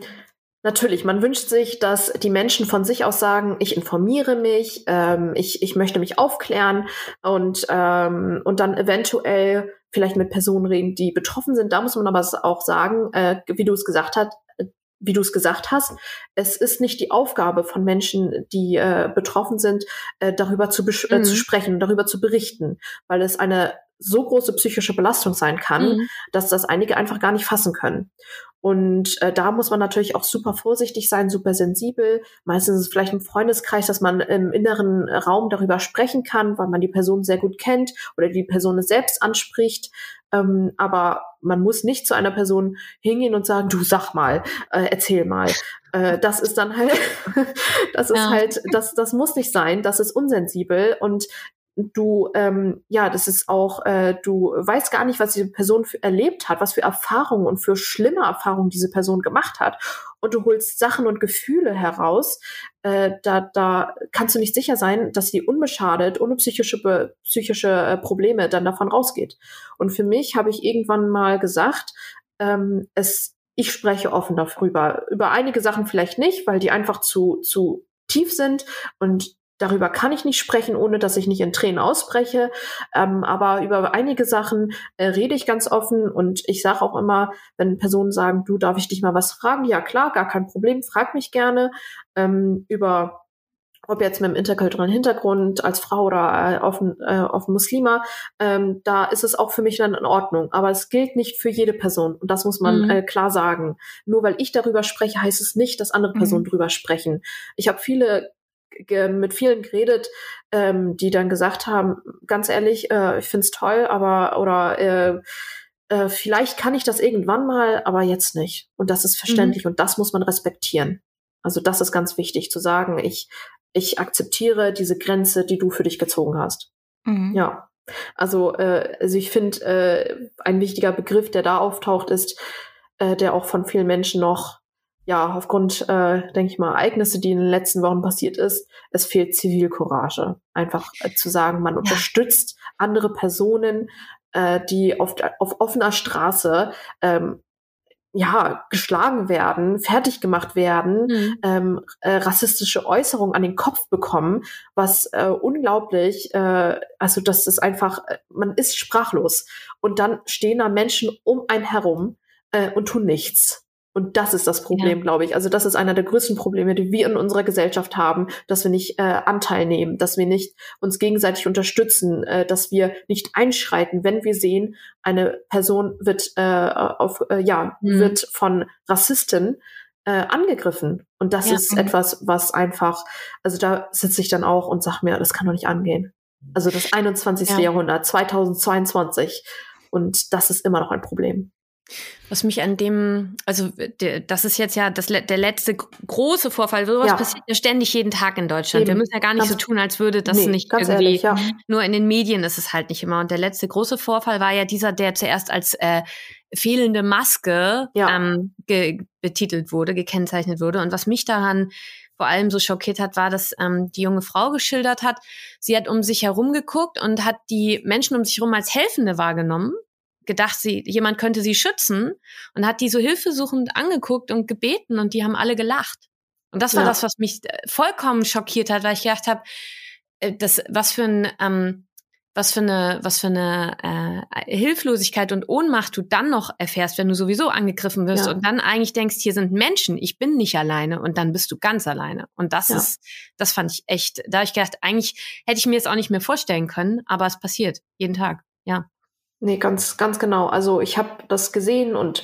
[SPEAKER 3] natürlich, man wünscht sich, dass die Menschen von sich aus sagen, ich informiere mich, ähm, ich, ich möchte mich aufklären und, ähm, und dann eventuell vielleicht mit Personen reden, die betroffen sind. Da muss man aber auch sagen, äh, wie du es gesagt hast, wie du es gesagt hast, es ist nicht die Aufgabe von Menschen, die äh, betroffen sind, äh, darüber zu, äh, mhm. zu sprechen, darüber zu berichten, weil es eine so große psychische Belastung sein kann, mhm. dass das einige einfach gar nicht fassen können. Und äh, da muss man natürlich auch super vorsichtig sein, super sensibel. Meistens ist es vielleicht im Freundeskreis, dass man im inneren Raum darüber sprechen kann, weil man die Person sehr gut kennt oder die Person es selbst anspricht. Ähm, aber man muss nicht zu einer Person hingehen und sagen, du sag mal, äh, erzähl mal. äh, das ist dann halt, [laughs] das ist ja. halt, das, das muss nicht sein, das ist unsensibel und du, ähm, ja, das ist auch, äh, du weißt gar nicht, was diese Person für, erlebt hat, was für Erfahrungen und für schlimme Erfahrungen diese Person gemacht hat. Und du holst Sachen und Gefühle heraus, äh, da, da kannst du nicht sicher sein, dass sie unbeschadet, ohne psychische, psychische äh, Probleme dann davon rausgeht. Und für mich habe ich irgendwann mal gesagt, ähm, es, ich spreche offen darüber. Über einige Sachen vielleicht nicht, weil die einfach zu, zu tief sind und darüber kann ich nicht sprechen, ohne dass ich nicht in Tränen ausbreche. Ähm, aber über einige Sachen äh, rede ich ganz offen und ich sage auch immer, wenn Personen sagen, du darf ich dich mal was fragen? Ja klar, gar kein Problem, frag mich gerne ähm, über ob jetzt mit einem interkulturellen Hintergrund als Frau oder äh, auf, äh, auf Muslima, ähm, da ist es auch für mich dann in Ordnung. Aber es gilt nicht für jede Person und das muss man mhm. äh, klar sagen. Nur weil ich darüber spreche, heißt es nicht, dass andere Personen mhm. drüber sprechen. Ich habe viele mit vielen geredet, ähm, die dann gesagt haben, ganz ehrlich, äh, ich find's toll, aber oder äh, äh, vielleicht kann ich das irgendwann mal, aber jetzt nicht. Und das ist verständlich mhm. und das muss man respektieren. Also das ist ganz wichtig zu sagen. Ich ich akzeptiere diese Grenze, die du für dich gezogen hast. Mhm. Ja. Also, äh, also ich finde, äh, ein wichtiger Begriff, der da auftaucht, ist, äh, der auch von vielen Menschen noch ja, aufgrund, äh, denke ich mal, Ereignisse, die in den letzten Wochen passiert ist, es fehlt Zivilcourage. Einfach äh, zu sagen, man ja. unterstützt andere Personen, äh, die auf, auf offener Straße ähm, ja, geschlagen werden, fertig gemacht werden, mhm. ähm, äh, rassistische Äußerungen an den Kopf bekommen, was äh, unglaublich, äh, also das ist einfach, äh, man ist sprachlos. Und dann stehen da Menschen um einen herum äh, und tun nichts. Und das ist das Problem, ja. glaube ich. Also das ist einer der größten Probleme, die wir in unserer Gesellschaft haben, dass wir nicht äh, Anteil nehmen, dass wir nicht uns gegenseitig unterstützen, äh, dass wir nicht einschreiten, wenn wir sehen, eine Person wird äh, auf äh, ja mhm. wird von Rassisten äh, angegriffen. Und das ja. ist etwas, was einfach, also da sitze ich dann auch und sag mir, das kann doch nicht angehen. Also das 21. Ja. Jahrhundert, 2022. Und das ist immer noch ein Problem.
[SPEAKER 2] Was mich an dem, also das ist jetzt ja das, der letzte große Vorfall. Sowas ja. passiert ja ständig jeden Tag in Deutschland. Eben. Wir müssen ja gar nicht ganz, so tun, als würde das nee, nicht irgendwie. Ehrlich, ja. Nur in den Medien ist es halt nicht immer. Und der letzte große Vorfall war ja dieser, der zuerst als äh, fehlende Maske ja. ähm, betitelt wurde, gekennzeichnet wurde. Und was mich daran vor allem so schockiert hat, war, dass ähm, die junge Frau geschildert hat, sie hat um sich herum geguckt und hat die Menschen um sich herum als Helfende wahrgenommen gedacht, sie, jemand könnte sie schützen und hat die so hilfesuchend angeguckt und gebeten und die haben alle gelacht. Und das war ja. das, was mich äh, vollkommen schockiert hat, weil ich gedacht habe, äh, das, was für ein, ähm, was für eine, was für eine äh, Hilflosigkeit und Ohnmacht du dann noch erfährst, wenn du sowieso angegriffen wirst ja. und dann eigentlich denkst, hier sind Menschen, ich bin nicht alleine und dann bist du ganz alleine. Und das ja. ist, das fand ich echt, da habe ich gedacht, eigentlich hätte ich mir jetzt auch nicht mehr vorstellen können, aber es passiert jeden Tag. Ja.
[SPEAKER 3] Nee, ganz, ganz genau. Also ich habe das gesehen und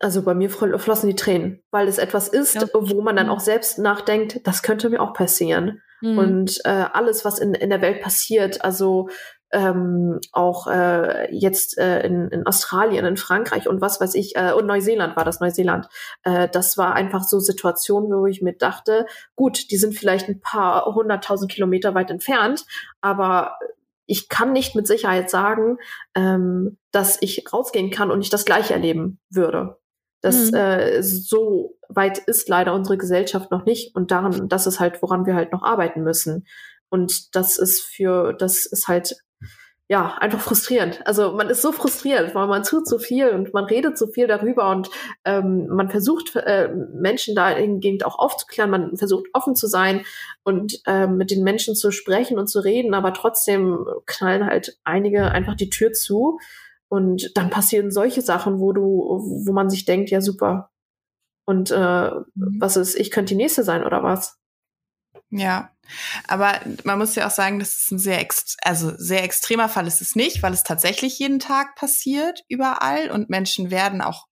[SPEAKER 3] also bei mir flossen die Tränen, weil es etwas ist, ja. wo man dann auch selbst nachdenkt, das könnte mir auch passieren. Mhm. Und äh, alles, was in, in der Welt passiert, also ähm, auch äh, jetzt äh, in, in Australien, in Frankreich und was weiß ich, äh, und Neuseeland war das, Neuseeland. Äh, das war einfach so Situationen, wo ich mir dachte, gut, die sind vielleicht ein paar hunderttausend Kilometer weit entfernt, aber ich kann nicht mit Sicherheit sagen, ähm, dass ich rausgehen kann und ich das gleich erleben würde. Das mhm. äh, so weit ist leider unsere Gesellschaft noch nicht und daran, das ist halt, woran wir halt noch arbeiten müssen. Und das ist für, das ist halt ja, einfach frustrierend. Also man ist so frustriert, weil man tut so viel und man redet so viel darüber und ähm, man versucht äh, Menschen da hingehend auch aufzuklären, man versucht offen zu sein und äh, mit den Menschen zu sprechen und zu reden, aber trotzdem knallen halt einige einfach die Tür zu und dann passieren solche Sachen, wo du, wo man sich denkt, ja super. Und äh, mhm. was ist, ich könnte die nächste sein oder was?
[SPEAKER 4] Ja, aber man muss ja auch sagen, das ist ein sehr, ext also sehr extremer Fall ist es nicht, weil es tatsächlich jeden Tag passiert überall und Menschen werden auch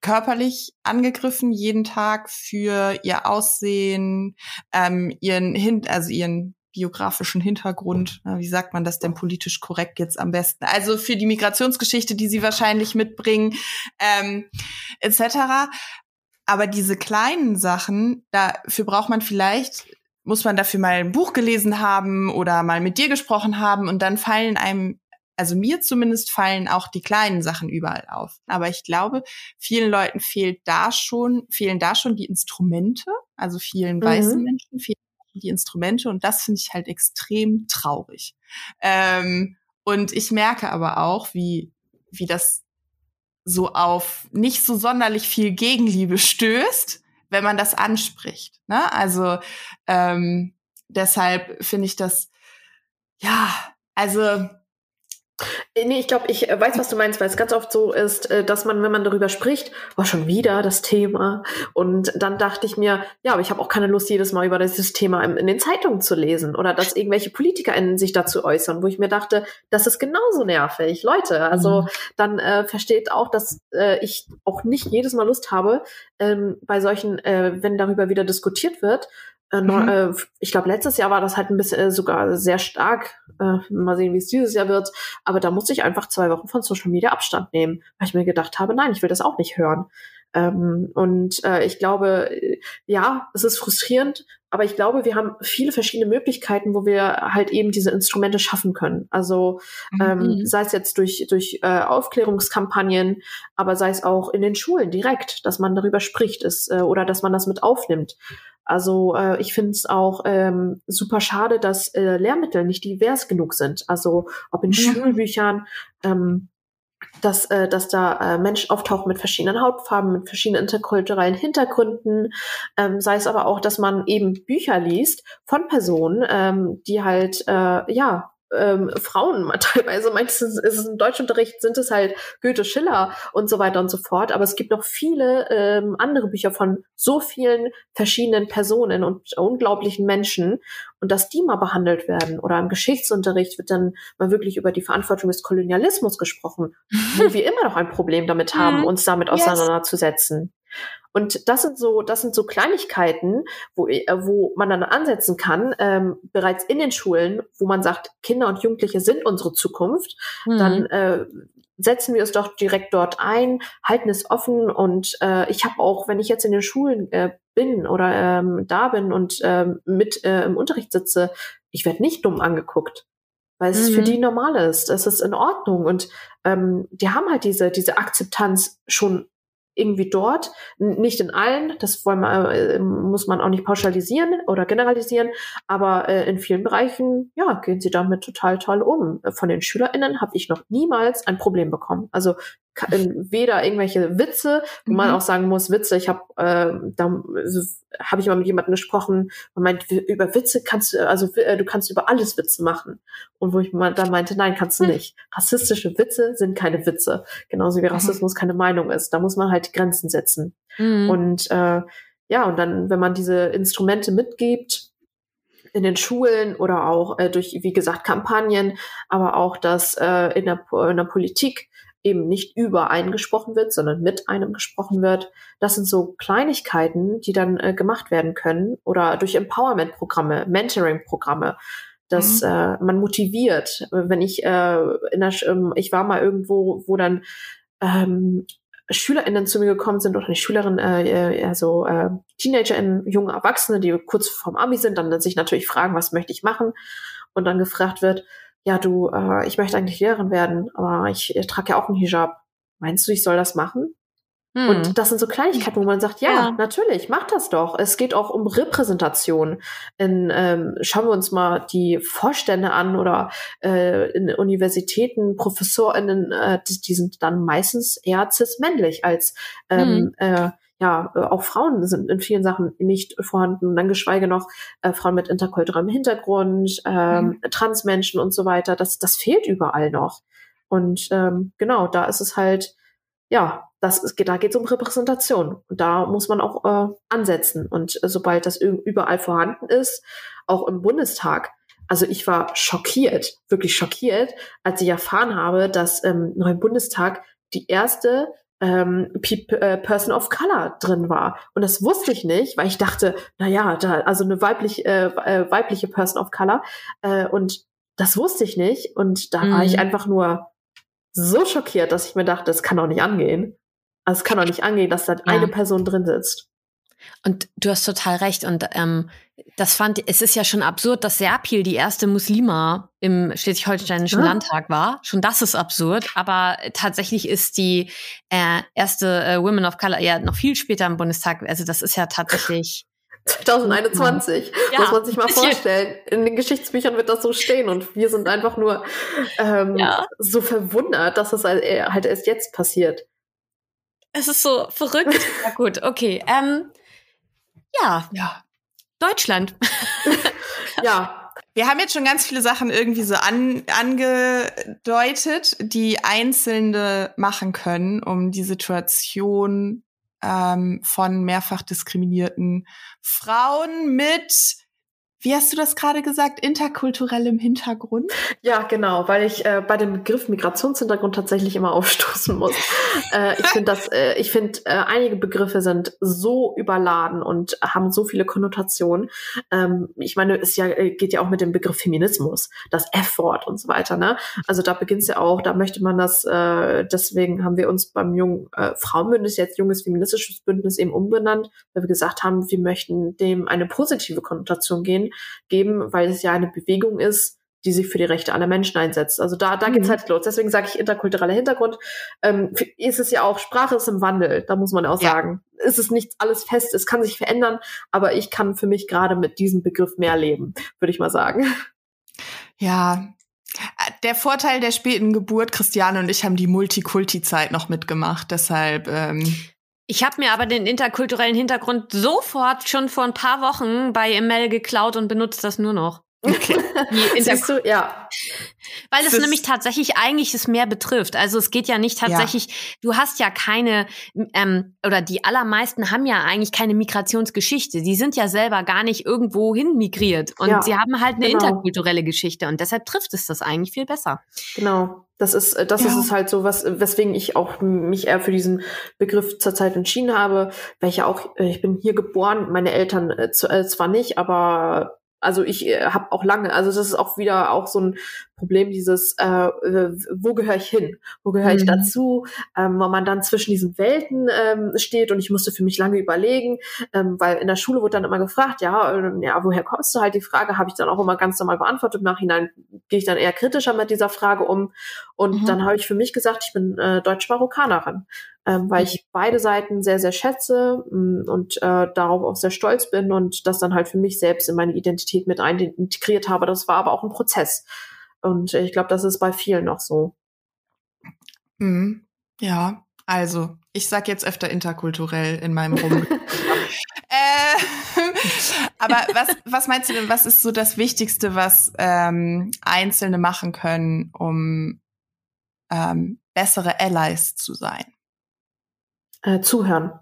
[SPEAKER 4] körperlich angegriffen jeden Tag für ihr Aussehen, ähm, ihren Hin also ihren biografischen Hintergrund. Wie sagt man das denn politisch korrekt jetzt am besten? Also für die Migrationsgeschichte, die sie wahrscheinlich mitbringen, ähm, etc. aber diese kleinen Sachen, dafür braucht man vielleicht, muss man dafür mal ein Buch gelesen haben oder mal mit dir gesprochen haben und dann fallen einem, also mir zumindest fallen auch die kleinen Sachen überall auf. Aber ich glaube, vielen Leuten fehlt da schon, fehlen da schon die Instrumente, also vielen mhm. weißen Menschen fehlen die Instrumente und das finde ich halt extrem traurig. Ähm, und ich merke aber auch, wie, wie das so auf nicht so sonderlich viel Gegenliebe [laughs] stößt, wenn man das anspricht. Ne? Also ähm, deshalb finde ich das, ja, also
[SPEAKER 3] nee, ich glaube, ich äh, weiß, was du meinst, weil es ganz oft so ist, äh, dass man, wenn man darüber spricht, war oh, schon wieder das Thema. Und dann dachte ich mir, ja, aber ich habe auch keine Lust, jedes Mal über dieses Thema in, den Zeitungen zu lesen oder dass irgendwelche PolitikerInnen sich dazu äußern, wo ich mir dachte, das ist genauso nervig. Leute, also mhm. dann äh, versteht auch, dass äh, ich auch nicht jedes Mal Lust habe, ähm, bei solchen, äh, wenn darüber wieder diskutiert wird, äh, mhm. äh, ich glaube, letztes Jahr war das halt ein bisschen äh, sogar sehr stark. Äh, mal sehen, wie es dieses Jahr wird. Aber da musste ich einfach zwei Wochen von Social Media Abstand nehmen, weil ich mir gedacht habe, nein, ich will das auch nicht hören. Ähm, und äh, ich glaube, äh, ja, es ist frustrierend, aber ich glaube, wir haben viele verschiedene Möglichkeiten, wo wir halt eben diese Instrumente schaffen können. Also ähm, mhm. sei es jetzt durch, durch äh, Aufklärungskampagnen, aber sei es auch in den Schulen direkt, dass man darüber spricht ist, äh, oder dass man das mit aufnimmt. Also äh, ich finde es auch ähm, super schade, dass äh, Lehrmittel nicht divers genug sind. Also ob in mhm. Schulbüchern, ähm, dass, äh, dass da äh, Menschen auftauchen mit verschiedenen Hautfarben, mit verschiedenen interkulturellen Hintergründen, ähm, sei es aber auch, dass man eben Bücher liest von Personen, ähm, die halt äh, ja ähm, Frauen [laughs] teilweise, meistens ist es im Deutschunterricht, sind es halt Goethe, Schiller und so weiter und so fort. Aber es gibt noch viele ähm, andere Bücher von so vielen verschiedenen Personen und unglaublichen Menschen. Und dass die mal behandelt werden oder im Geschichtsunterricht wird dann mal wirklich über die Verantwortung des Kolonialismus gesprochen, wo [laughs] wir immer noch ein Problem damit haben, mhm. uns damit auseinanderzusetzen. Und das sind so, das sind so Kleinigkeiten, wo, äh, wo man dann ansetzen kann, ähm, bereits in den Schulen, wo man sagt, Kinder und Jugendliche sind unsere Zukunft, mhm. dann äh, setzen wir es doch direkt dort ein, halten es offen und äh, ich habe auch, wenn ich jetzt in den Schulen äh, bin oder ähm, da bin und ähm, mit äh, im Unterricht sitze, ich werde nicht dumm angeguckt weil es mhm. für die normal ist. Es ist in Ordnung und ähm, die haben halt diese diese Akzeptanz schon irgendwie dort, nicht in allen, das wollen wir, äh, muss man auch nicht pauschalisieren oder generalisieren, aber äh, in vielen Bereichen, ja, gehen sie damit total toll um. Von den SchülerInnen habe ich noch niemals ein Problem bekommen. Also weder irgendwelche Witze, wo mhm. man auch sagen muss, Witze, ich habe äh, da habe ich mal mit jemandem gesprochen, man meint, über Witze kannst du, also äh, du kannst über alles Witze machen. Und wo ich mal dann meinte, nein, kannst du hm. nicht. Rassistische Witze sind keine Witze. Genauso wie mhm. Rassismus mhm. keine Meinung ist. Da muss man halt Grenzen setzen. Mhm. Und äh, ja, und dann, wenn man diese Instrumente mitgibt, in den Schulen oder auch äh, durch, wie gesagt, Kampagnen, aber auch das äh, in, der, in der Politik eben nicht über einen gesprochen wird, sondern mit einem gesprochen wird. Das sind so Kleinigkeiten, die dann äh, gemacht werden können oder durch Empowerment-Programme, Mentoring-Programme, dass mhm. äh, man motiviert. Wenn ich äh, in der, ähm, ich war mal irgendwo, wo dann ähm, SchülerInnen zu mir gekommen sind oder nicht Schülerinnen, äh, also äh, TeenagerInnen, junge Erwachsene, die kurz vorm Abi sind, dann sich natürlich fragen, was möchte ich machen? Und dann gefragt wird, ja, du, äh, ich möchte eigentlich Lehrerin werden, aber ich, ich trage ja auch einen Hijab. Meinst du, ich soll das machen? Hm. Und das sind so Kleinigkeiten, wo man sagt, ja, ja, natürlich, mach das doch. Es geht auch um Repräsentation. In, ähm, schauen wir uns mal die Vorstände an oder äh, in Universitäten, ProfessorInnen, äh, die, die sind dann meistens eher cis-männlich als ähm, hm. äh, ja, äh, auch Frauen sind in vielen Sachen nicht vorhanden, dann geschweige noch äh, Frauen mit interkulturellem Hintergrund, ähm, mhm. Transmenschen und so weiter. Das, das fehlt überall noch. Und ähm, genau, da ist es halt, ja, das ist, da geht es um Repräsentation. Und da muss man auch äh, ansetzen. Und äh, sobald das überall vorhanden ist, auch im Bundestag, also ich war schockiert, wirklich schockiert, als ich erfahren habe, dass noch im Bundestag die erste ähm, äh, Person of Color drin war. Und das wusste ich nicht, weil ich dachte, na ja, da, also eine weiblich, äh, äh, weibliche Person of Color. Äh, und das wusste ich nicht. Und da mhm. war ich mhm. einfach nur so schockiert, dass ich mir dachte, das kann doch nicht angehen. Also es kann doch nicht angehen, dass da ja. eine Person drin sitzt.
[SPEAKER 2] Und du hast total recht. Und ähm, das fand, es ist ja schon absurd, dass Serpil die erste Muslima im schleswig-holsteinischen ja. Landtag war. Schon das ist absurd. Aber tatsächlich ist die äh, erste äh, Women of Color ja noch viel später im Bundestag. Also das ist ja tatsächlich [laughs]
[SPEAKER 3] 2021, ja, muss man sich mal [laughs] vorstellen. In den Geschichtsbüchern wird das so stehen und wir sind einfach nur ähm, ja. so verwundert, dass es halt, äh, halt erst jetzt passiert.
[SPEAKER 2] Es ist so verrückt. [laughs] ja gut, okay. Ähm, ja.
[SPEAKER 4] Ja.
[SPEAKER 2] Deutschland. [laughs]
[SPEAKER 3] ja.
[SPEAKER 4] Wir haben jetzt schon ganz viele Sachen irgendwie so an, angedeutet, die Einzelne machen können, um die Situation ähm, von mehrfach diskriminierten Frauen mit wie hast du das gerade gesagt? Interkulturellem Hintergrund?
[SPEAKER 3] Ja, genau, weil ich äh, bei dem Begriff Migrationshintergrund tatsächlich immer [laughs] aufstoßen muss. äh, ich finde, dass äh, ich finde, äh, einige Begriffe sind so überladen und haben so viele Konnotationen. Ähm, ich meine, es ja äh, geht ja auch mit dem Begriff Feminismus, das F-Wort und so weiter. Ne? Also da beginnt es ja auch. Da möchte man das. Äh, deswegen haben wir uns beim jungen äh, Frauenbündnis jetzt junges feministisches Bündnis eben umbenannt, weil wir gesagt haben, wir möchten dem eine positive Konnotation geben, weil es ja eine Bewegung ist, die sich für die Rechte aller Menschen einsetzt. Also da, da mhm. geht's halt los. Deswegen sage ich interkultureller Hintergrund. Ähm, ist es ja auch, Sprache ist im Wandel, da muss man auch ja. sagen. Ist es nicht alles fest, es kann sich verändern, aber ich kann für mich gerade mit diesem Begriff mehr leben, würde ich mal sagen.
[SPEAKER 4] Ja, der Vorteil der späten Geburt, Christiane und ich haben die Multikulti-Zeit noch mitgemacht, deshalb ähm,
[SPEAKER 2] ich habe mir aber den interkulturellen Hintergrund sofort schon vor ein paar Wochen bei ML geklaut und benutze das nur noch.
[SPEAKER 3] Okay. [laughs] Siehst du, ja.
[SPEAKER 2] Weil es nämlich tatsächlich eigentlich es mehr betrifft. Also es geht ja nicht tatsächlich, ja. du hast ja keine, ähm, oder die allermeisten haben ja eigentlich keine Migrationsgeschichte. Die sind ja selber gar nicht irgendwo hin migriert. Und ja, sie haben halt eine genau. interkulturelle Geschichte. Und deshalb trifft es das eigentlich viel besser.
[SPEAKER 3] Genau. Das ist, äh, das ja. ist es halt so, was, weswegen ich auch mich eher für diesen Begriff zurzeit entschieden habe, weil ich ja auch, äh, ich bin hier geboren, meine Eltern äh, zwar nicht, aber also ich äh, habe auch lange, also das ist auch wieder auch so ein Problem, dieses, äh, wo gehöre ich hin? Wo gehöre ich mhm. dazu? Ähm, wo man dann zwischen diesen Welten ähm, steht und ich musste für mich lange überlegen, ähm, weil in der Schule wurde dann immer gefragt, ja, äh, ja, woher kommst du halt? Die Frage habe ich dann auch immer ganz normal beantwortet. Im Nachhinein gehe ich dann eher kritischer mit dieser Frage um. Und mhm. dann habe ich für mich gesagt, ich bin äh, Deutsch-Marokkanerin ähm, weil ich beide Seiten sehr, sehr schätze mh, mm, und äh, darauf auch sehr stolz bin und das dann halt für mich selbst in meine Identität mit integriert habe. Das war aber auch ein Prozess. Und ich glaube, das ist bei vielen noch so.
[SPEAKER 4] Mhm. Ja, also ich sag jetzt öfter interkulturell in meinem Rum. [laughs] äh, [laughs] aber was, was meinst du denn, was ist so das Wichtigste, was ähm, Einzelne machen können, um ähm, bessere Allies zu sein?
[SPEAKER 3] äh, zuhören.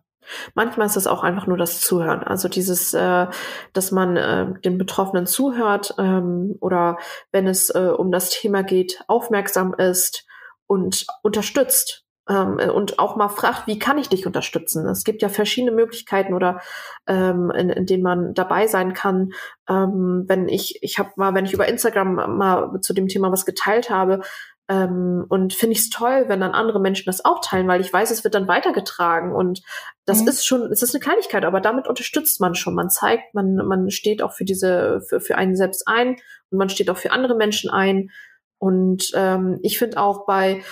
[SPEAKER 3] Manchmal ist es auch einfach nur das Zuhören. Also dieses, äh, dass man äh, den Betroffenen zuhört ähm, oder wenn es äh, um das Thema geht, aufmerksam ist und unterstützt ähm, und auch mal fragt, wie kann ich dich unterstützen? Es gibt ja verschiedene Möglichkeiten oder ähm, in, in denen man dabei sein kann. Ähm, wenn ich, ich habe mal, wenn ich über Instagram mal zu dem Thema was geteilt habe, ähm, und finde ich es toll, wenn dann andere Menschen das auch teilen, weil ich weiß, es wird dann weitergetragen. Und das mhm. ist schon, es ist eine Kleinigkeit, aber damit unterstützt man schon. Man zeigt, man, man steht auch für diese, für, für einen selbst ein und man steht auch für andere Menschen ein. Und ähm, ich finde auch bei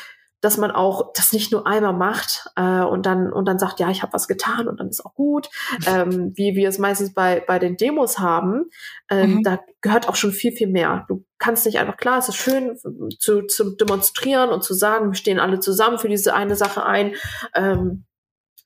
[SPEAKER 3] dass man auch das nicht nur einmal macht äh, und dann und dann sagt, ja, ich habe was getan und dann ist auch gut, [laughs] ähm, wie wir es meistens bei bei den Demos haben. Ähm, mhm. Da gehört auch schon viel viel mehr. Du kannst nicht einfach klar, es ist schön zu, zu demonstrieren und zu sagen, wir stehen alle zusammen für diese eine Sache ein. Ähm,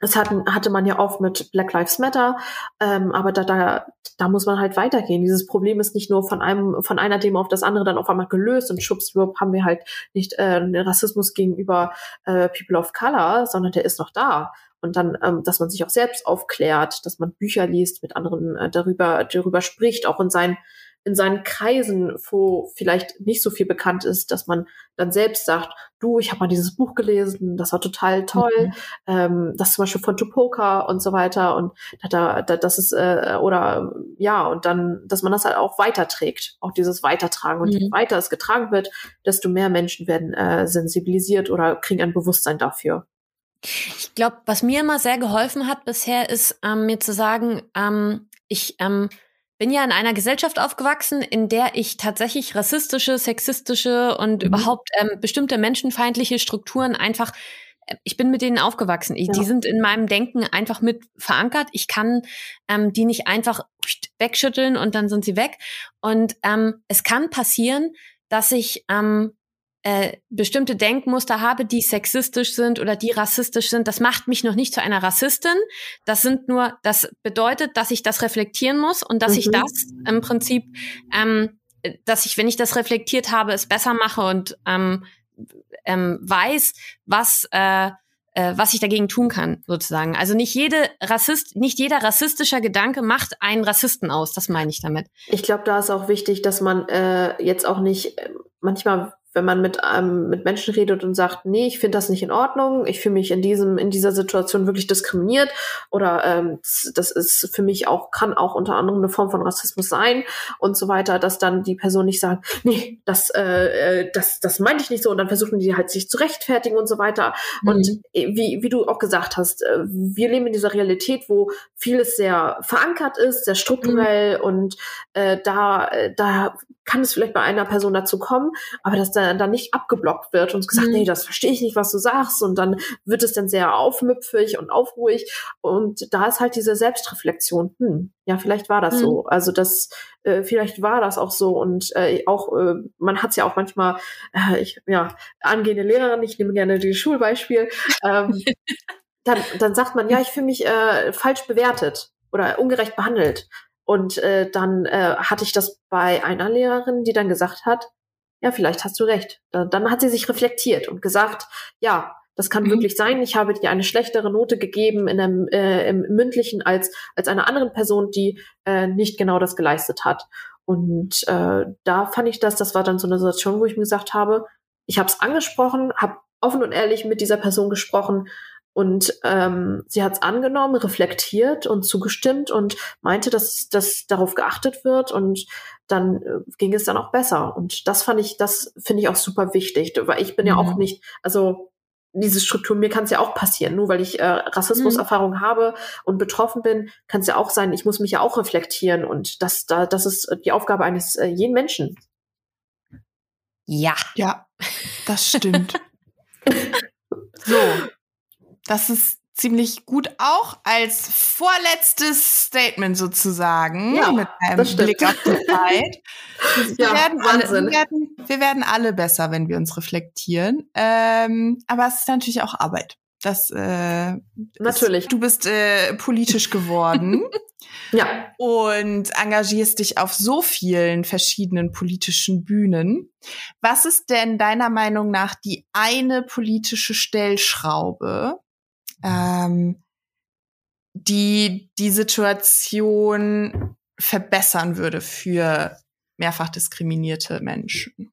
[SPEAKER 3] das hatten, hatte man ja oft mit Black Lives Matter, ähm, aber da, da, da muss man halt weitergehen. Dieses Problem ist nicht nur von einem, von einer Demo auf das andere dann auf einmal gelöst und schubswurp haben wir halt nicht äh, Rassismus gegenüber äh, People of Color, sondern der ist noch da. Und dann, ähm, dass man sich auch selbst aufklärt, dass man Bücher liest, mit anderen äh, darüber, darüber spricht, auch in seinen in seinen Kreisen, wo vielleicht nicht so viel bekannt ist, dass man dann selbst sagt, du, ich habe mal dieses Buch gelesen, das war total toll, mhm. ähm, das zum Beispiel von Tupoka und so weiter und da, da, das ist äh, oder ja und dann, dass man das halt auch weiterträgt, auch dieses Weitertragen und mhm. je weiter es getragen wird, desto mehr Menschen werden äh, sensibilisiert oder kriegen ein Bewusstsein dafür.
[SPEAKER 2] Ich glaube, was mir immer sehr geholfen hat bisher, ist ähm, mir zu sagen, ähm, ich ähm, bin ja in einer Gesellschaft aufgewachsen, in der ich tatsächlich rassistische, sexistische und mhm. überhaupt ähm, bestimmte menschenfeindliche Strukturen einfach äh, ich bin mit denen aufgewachsen. Ich, ja. Die sind in meinem Denken einfach mit verankert. Ich kann ähm, die nicht einfach wegschütteln und dann sind sie weg. Und ähm, es kann passieren, dass ich ähm, äh, bestimmte Denkmuster habe, die sexistisch sind oder die rassistisch sind, das macht mich noch nicht zu einer Rassistin. Das sind nur, das bedeutet, dass ich das reflektieren muss und dass mhm. ich das im Prinzip, ähm, dass ich, wenn ich das reflektiert habe, es besser mache und ähm, ähm, weiß, was äh, äh, was ich dagegen tun kann, sozusagen. Also nicht jede Rassist, nicht jeder rassistischer Gedanke macht einen Rassisten aus. Das meine ich damit.
[SPEAKER 3] Ich glaube, da ist auch wichtig, dass man äh, jetzt auch nicht äh, manchmal wenn man mit, ähm, mit Menschen redet und sagt, nee, ich finde das nicht in Ordnung, ich fühle mich in diesem, in dieser Situation wirklich diskriminiert oder ähm, das ist für mich auch, kann auch unter anderem eine Form von Rassismus sein und so weiter, dass dann die Person nicht sagt, nee, das, äh, äh das, das meinte ich nicht so und dann versuchen die halt sich zu rechtfertigen und so weiter. Mhm. Und wie, wie du auch gesagt hast, äh, wir leben in dieser Realität, wo vieles sehr verankert ist, sehr strukturell mhm. und äh, da, äh, da kann es vielleicht bei einer Person dazu kommen, aber dass da dann nicht abgeblockt wird und gesagt, mhm. nee, das verstehe ich nicht, was du sagst und dann wird es dann sehr aufmüpfig und aufruhig und da ist halt diese Selbstreflexion, hm, ja, vielleicht war das mhm. so, also das, äh, vielleicht war das auch so und äh, auch, äh, man hat es ja auch manchmal, äh, ich, ja, angehende Lehrerin, ich nehme gerne die Schulbeispiel, ähm, [laughs] dann, dann sagt man, ja, ich fühle mich äh, falsch bewertet oder ungerecht behandelt. Und äh, dann äh, hatte ich das bei einer Lehrerin, die dann gesagt hat, ja, vielleicht hast du recht. Dann, hat sie sich reflektiert und gesagt, ja, das kann mhm. wirklich sein. Ich habe dir eine schlechtere Note gegeben in einem, äh, im mündlichen als als einer anderen Person, die äh, nicht genau das geleistet hat. Und äh, da fand ich das, das war dann so eine Situation, wo ich mir gesagt habe, ich habe es angesprochen, habe offen und ehrlich mit dieser Person gesprochen und ähm, sie hat es angenommen, reflektiert und zugestimmt und meinte, dass, dass darauf geachtet wird und dann äh, ging es dann auch besser. Und das fand ich, das finde ich auch super wichtig, weil ich bin mhm. ja auch mhm. nicht, also diese Struktur, mir kann es ja auch passieren, nur weil ich äh, Rassismuserfahrung mhm. habe und betroffen bin, kann es ja auch sein, ich muss mich ja auch reflektieren und das, da, das ist die Aufgabe eines äh, jeden Menschen.
[SPEAKER 2] Ja.
[SPEAKER 4] Ja, das stimmt. [laughs] so, das ist ziemlich gut auch als vorletztes Statement sozusagen
[SPEAKER 3] ja,
[SPEAKER 4] mit einem Blick auf die Zeit. [laughs] Wir, ja, werden alle, wir, werden, wir werden alle besser, wenn wir uns reflektieren. Ähm, aber es ist natürlich auch Arbeit. Das äh,
[SPEAKER 3] natürlich.
[SPEAKER 4] Ist, du bist äh, politisch [laughs] geworden.
[SPEAKER 3] ja.
[SPEAKER 4] Und engagierst dich auf so vielen verschiedenen politischen Bühnen. Was ist denn deiner Meinung nach die eine politische Stellschraube, ähm, die die Situation verbessern würde für mehrfach diskriminierte Menschen?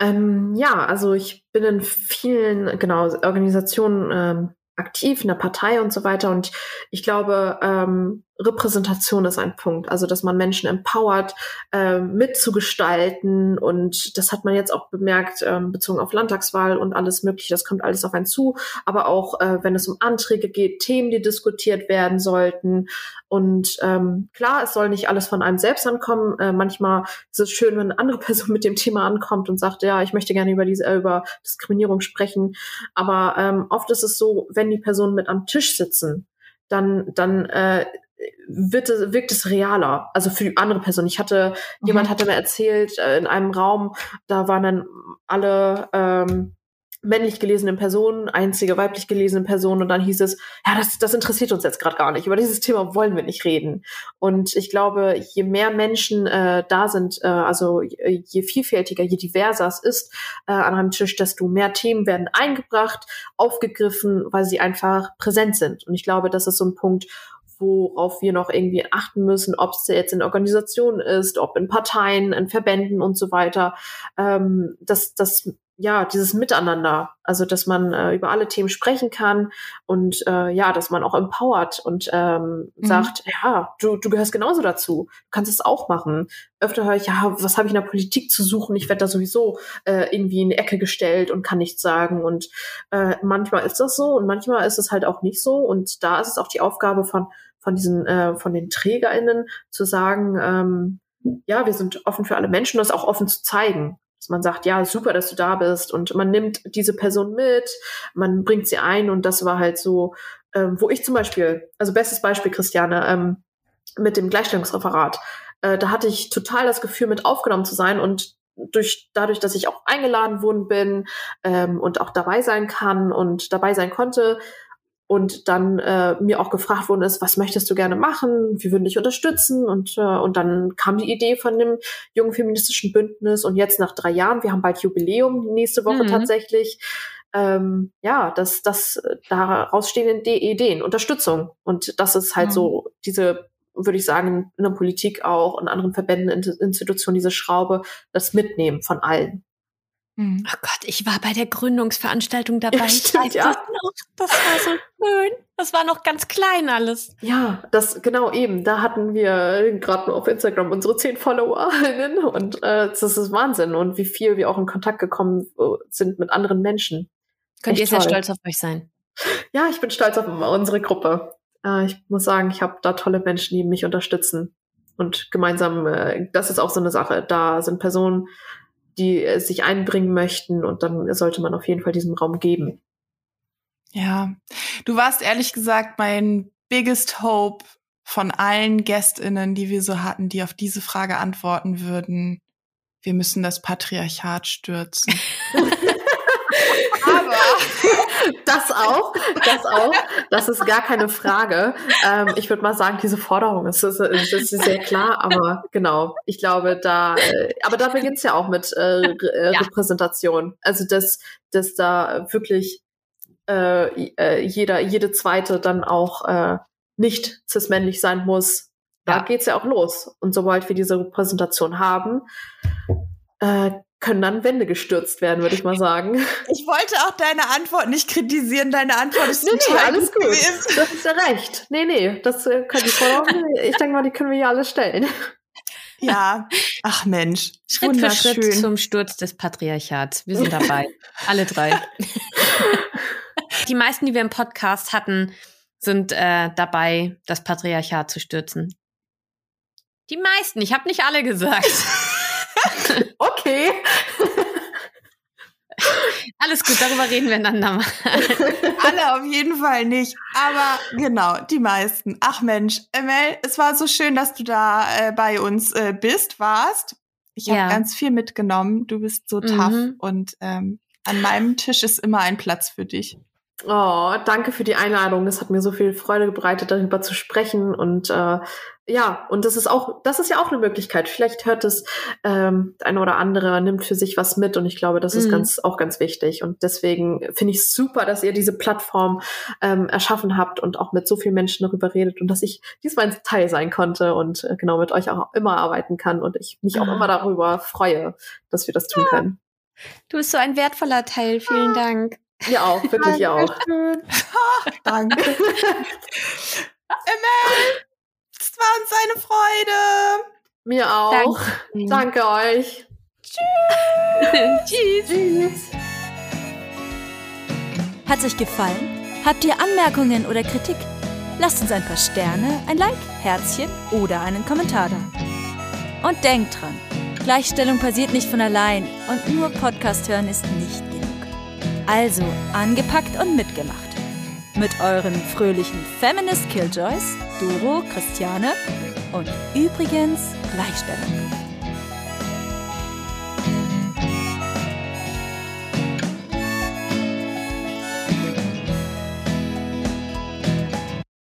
[SPEAKER 3] Ähm, ja, also ich bin in vielen genau Organisationen ähm, aktiv in der Partei und so weiter. Und ich glaube, ähm, Repräsentation ist ein Punkt. Also, dass man Menschen empowert, äh, mitzugestalten. Und das hat man jetzt auch bemerkt, äh, bezogen auf Landtagswahl und alles Mögliche. Das kommt alles auf einen zu. Aber auch, äh, wenn es um Anträge geht, Themen, die diskutiert werden sollten. Und ähm, klar, es soll nicht alles von einem selbst ankommen. Äh, manchmal ist es schön, wenn eine andere Person mit dem Thema ankommt und sagt, ja, ich möchte gerne über diese äh, über Diskriminierung sprechen. Aber ähm, oft ist es so, wenn die Personen mit am Tisch sitzen, dann dann äh, wird es, wirkt es realer, also für die andere Person. Ich hatte, mhm. jemand hatte mir erzählt, äh, in einem Raum, da waren dann alle ähm, männlich gelesenen Personen, einzige weiblich gelesene Personen und dann hieß es, ja, das, das interessiert uns jetzt gerade gar nicht, über dieses Thema wollen wir nicht reden. Und ich glaube, je mehr Menschen äh, da sind, äh, also je, je vielfältiger, je diverser es ist äh, an einem Tisch, desto mehr Themen werden eingebracht, aufgegriffen, weil sie einfach präsent sind. Und ich glaube, das ist so ein Punkt, worauf wir noch irgendwie achten müssen, ob es jetzt in Organisationen ist, ob in Parteien, in Verbänden und so weiter. Ähm, das, das ja, dieses Miteinander, also dass man äh, über alle Themen sprechen kann und äh, ja, dass man auch empowert und ähm, mhm. sagt, ja, du, du gehörst genauso dazu, du kannst es auch machen. Öfter höre ich, ja, was habe ich in der Politik zu suchen? Ich werde da sowieso äh, irgendwie in die Ecke gestellt und kann nichts sagen. Und äh, manchmal ist das so und manchmal ist es halt auch nicht so. Und da ist es auch die Aufgabe von von diesen äh, von den TrägerInnen zu sagen, ähm, ja, wir sind offen für alle Menschen, das auch offen zu zeigen. Dass man sagt, ja, super, dass du da bist. Und man nimmt diese Person mit, man bringt sie ein. Und das war halt so, ähm, wo ich zum Beispiel, also bestes Beispiel, Christiane, ähm, mit dem Gleichstellungsreferat, äh, da hatte ich total das Gefühl, mit aufgenommen zu sein. Und durch dadurch, dass ich auch eingeladen worden bin ähm, und auch dabei sein kann und dabei sein konnte, und dann äh, mir auch gefragt worden ist, was möchtest du gerne machen? Wir würden dich unterstützen und äh, und dann kam die Idee von dem jungen feministischen Bündnis und jetzt nach drei Jahren, wir haben bald Jubiläum nächste Woche mhm. tatsächlich. Ähm, ja, das, das daraus stehen Ideen, Unterstützung und das ist halt mhm. so diese würde ich sagen, in der Politik auch, in anderen Verbänden, Institutionen, diese Schraube, das Mitnehmen von allen.
[SPEAKER 2] Mhm. Oh Gott, ich war bei der Gründungsveranstaltung dabei. Ja,
[SPEAKER 3] stimmt, ja.
[SPEAKER 2] Das, war so schön. Das war noch ganz klein alles.
[SPEAKER 3] Ja, das genau eben. Da hatten wir gerade nur auf Instagram unsere zehn FollowerInnen und äh, das ist Wahnsinn und wie viel wir auch in Kontakt gekommen äh, sind mit anderen Menschen.
[SPEAKER 2] Könnt Echt ihr sehr toll. stolz auf euch sein?
[SPEAKER 3] Ja, ich bin stolz auf unsere Gruppe. Äh, ich muss sagen, ich habe da tolle Menschen, die mich unterstützen. Und gemeinsam, äh, das ist auch so eine Sache. Da sind Personen, die äh, sich einbringen möchten und dann sollte man auf jeden Fall diesen Raum geben.
[SPEAKER 4] Ja, du warst ehrlich gesagt mein biggest hope von allen Gästinnen, die wir so hatten, die auf diese Frage antworten würden. Wir müssen das Patriarchat stürzen. [laughs]
[SPEAKER 3] Aber [laughs] das auch, das auch, das ist gar keine Frage. Ähm, ich würde mal sagen, diese Forderung ist, ist, ist, sehr klar, aber genau, ich glaube, da, äh, aber da beginnt es ja auch mit äh, äh, ja. Repräsentation. Also, dass, dass da wirklich äh, äh, jeder, jede zweite dann auch äh, nicht cis-männlich sein muss. Da ja. geht's ja auch los. Und sobald wir diese Repräsentation haben, äh, können dann Wände gestürzt werden, würde ich mal sagen. [laughs]
[SPEAKER 4] Ich wollte auch deine Antwort nicht kritisieren. Deine Antwort ist
[SPEAKER 3] nee, nee, alles gut. Gewesen. Das ist ja recht. Nee, nee, das können die Forderungen, ich denke mal, die können wir ja alle stellen.
[SPEAKER 4] Ja, [laughs] ach Mensch.
[SPEAKER 2] Schritt für Schritt zum Sturz des Patriarchats. Wir sind dabei. alle drei. [laughs] die meisten, die wir im Podcast hatten, sind äh, dabei, das Patriarchat zu stürzen. Die meisten, ich habe nicht alle gesagt. [laughs]
[SPEAKER 3] okay. [laughs]
[SPEAKER 2] Alles gut, darüber reden wir einander mal. [laughs]
[SPEAKER 4] Alle auf jeden Fall nicht, aber genau, die meisten. Ach Mensch, Mel, es war so schön, dass du da äh, bei uns äh, bist, warst. Ich habe ja. ganz viel mitgenommen. Du bist so tough mhm. und ähm, an meinem Tisch ist immer ein Platz für dich.
[SPEAKER 3] Oh, danke für die Einladung. Es hat mir so viel Freude bereitet, darüber zu sprechen. Und äh, ja, und das ist auch, das ist ja auch eine Möglichkeit. Vielleicht hört es ähm, eine oder andere, nimmt für sich was mit. Und ich glaube, das ist mhm. ganz auch ganz wichtig. Und deswegen finde ich es super, dass ihr diese Plattform ähm, erschaffen habt und auch mit so vielen Menschen darüber redet und dass ich diesmal ein Teil sein konnte und äh, genau mit euch auch immer arbeiten kann. Und ich mich auch ah. immer darüber freue, dass wir das tun ja. können.
[SPEAKER 2] Du bist so ein wertvoller Teil. Vielen ah. Dank.
[SPEAKER 3] Ja auch, wirklich ja auch. [laughs]
[SPEAKER 4] Danke. [laughs] Emel, es war uns eine Freude.
[SPEAKER 3] Mir auch. Danke, Danke euch.
[SPEAKER 2] Tschüss. [laughs] Tschüss. Tschüss.
[SPEAKER 1] Hat euch gefallen? Habt ihr Anmerkungen oder Kritik? Lasst uns ein paar Sterne, ein Like, Herzchen oder einen Kommentar da. Und denkt dran, Gleichstellung passiert nicht von allein und nur Podcast hören ist nicht also angepackt und mitgemacht. Mit euren fröhlichen Feminist Killjoys, Doro, Christiane und übrigens Gleichstellung.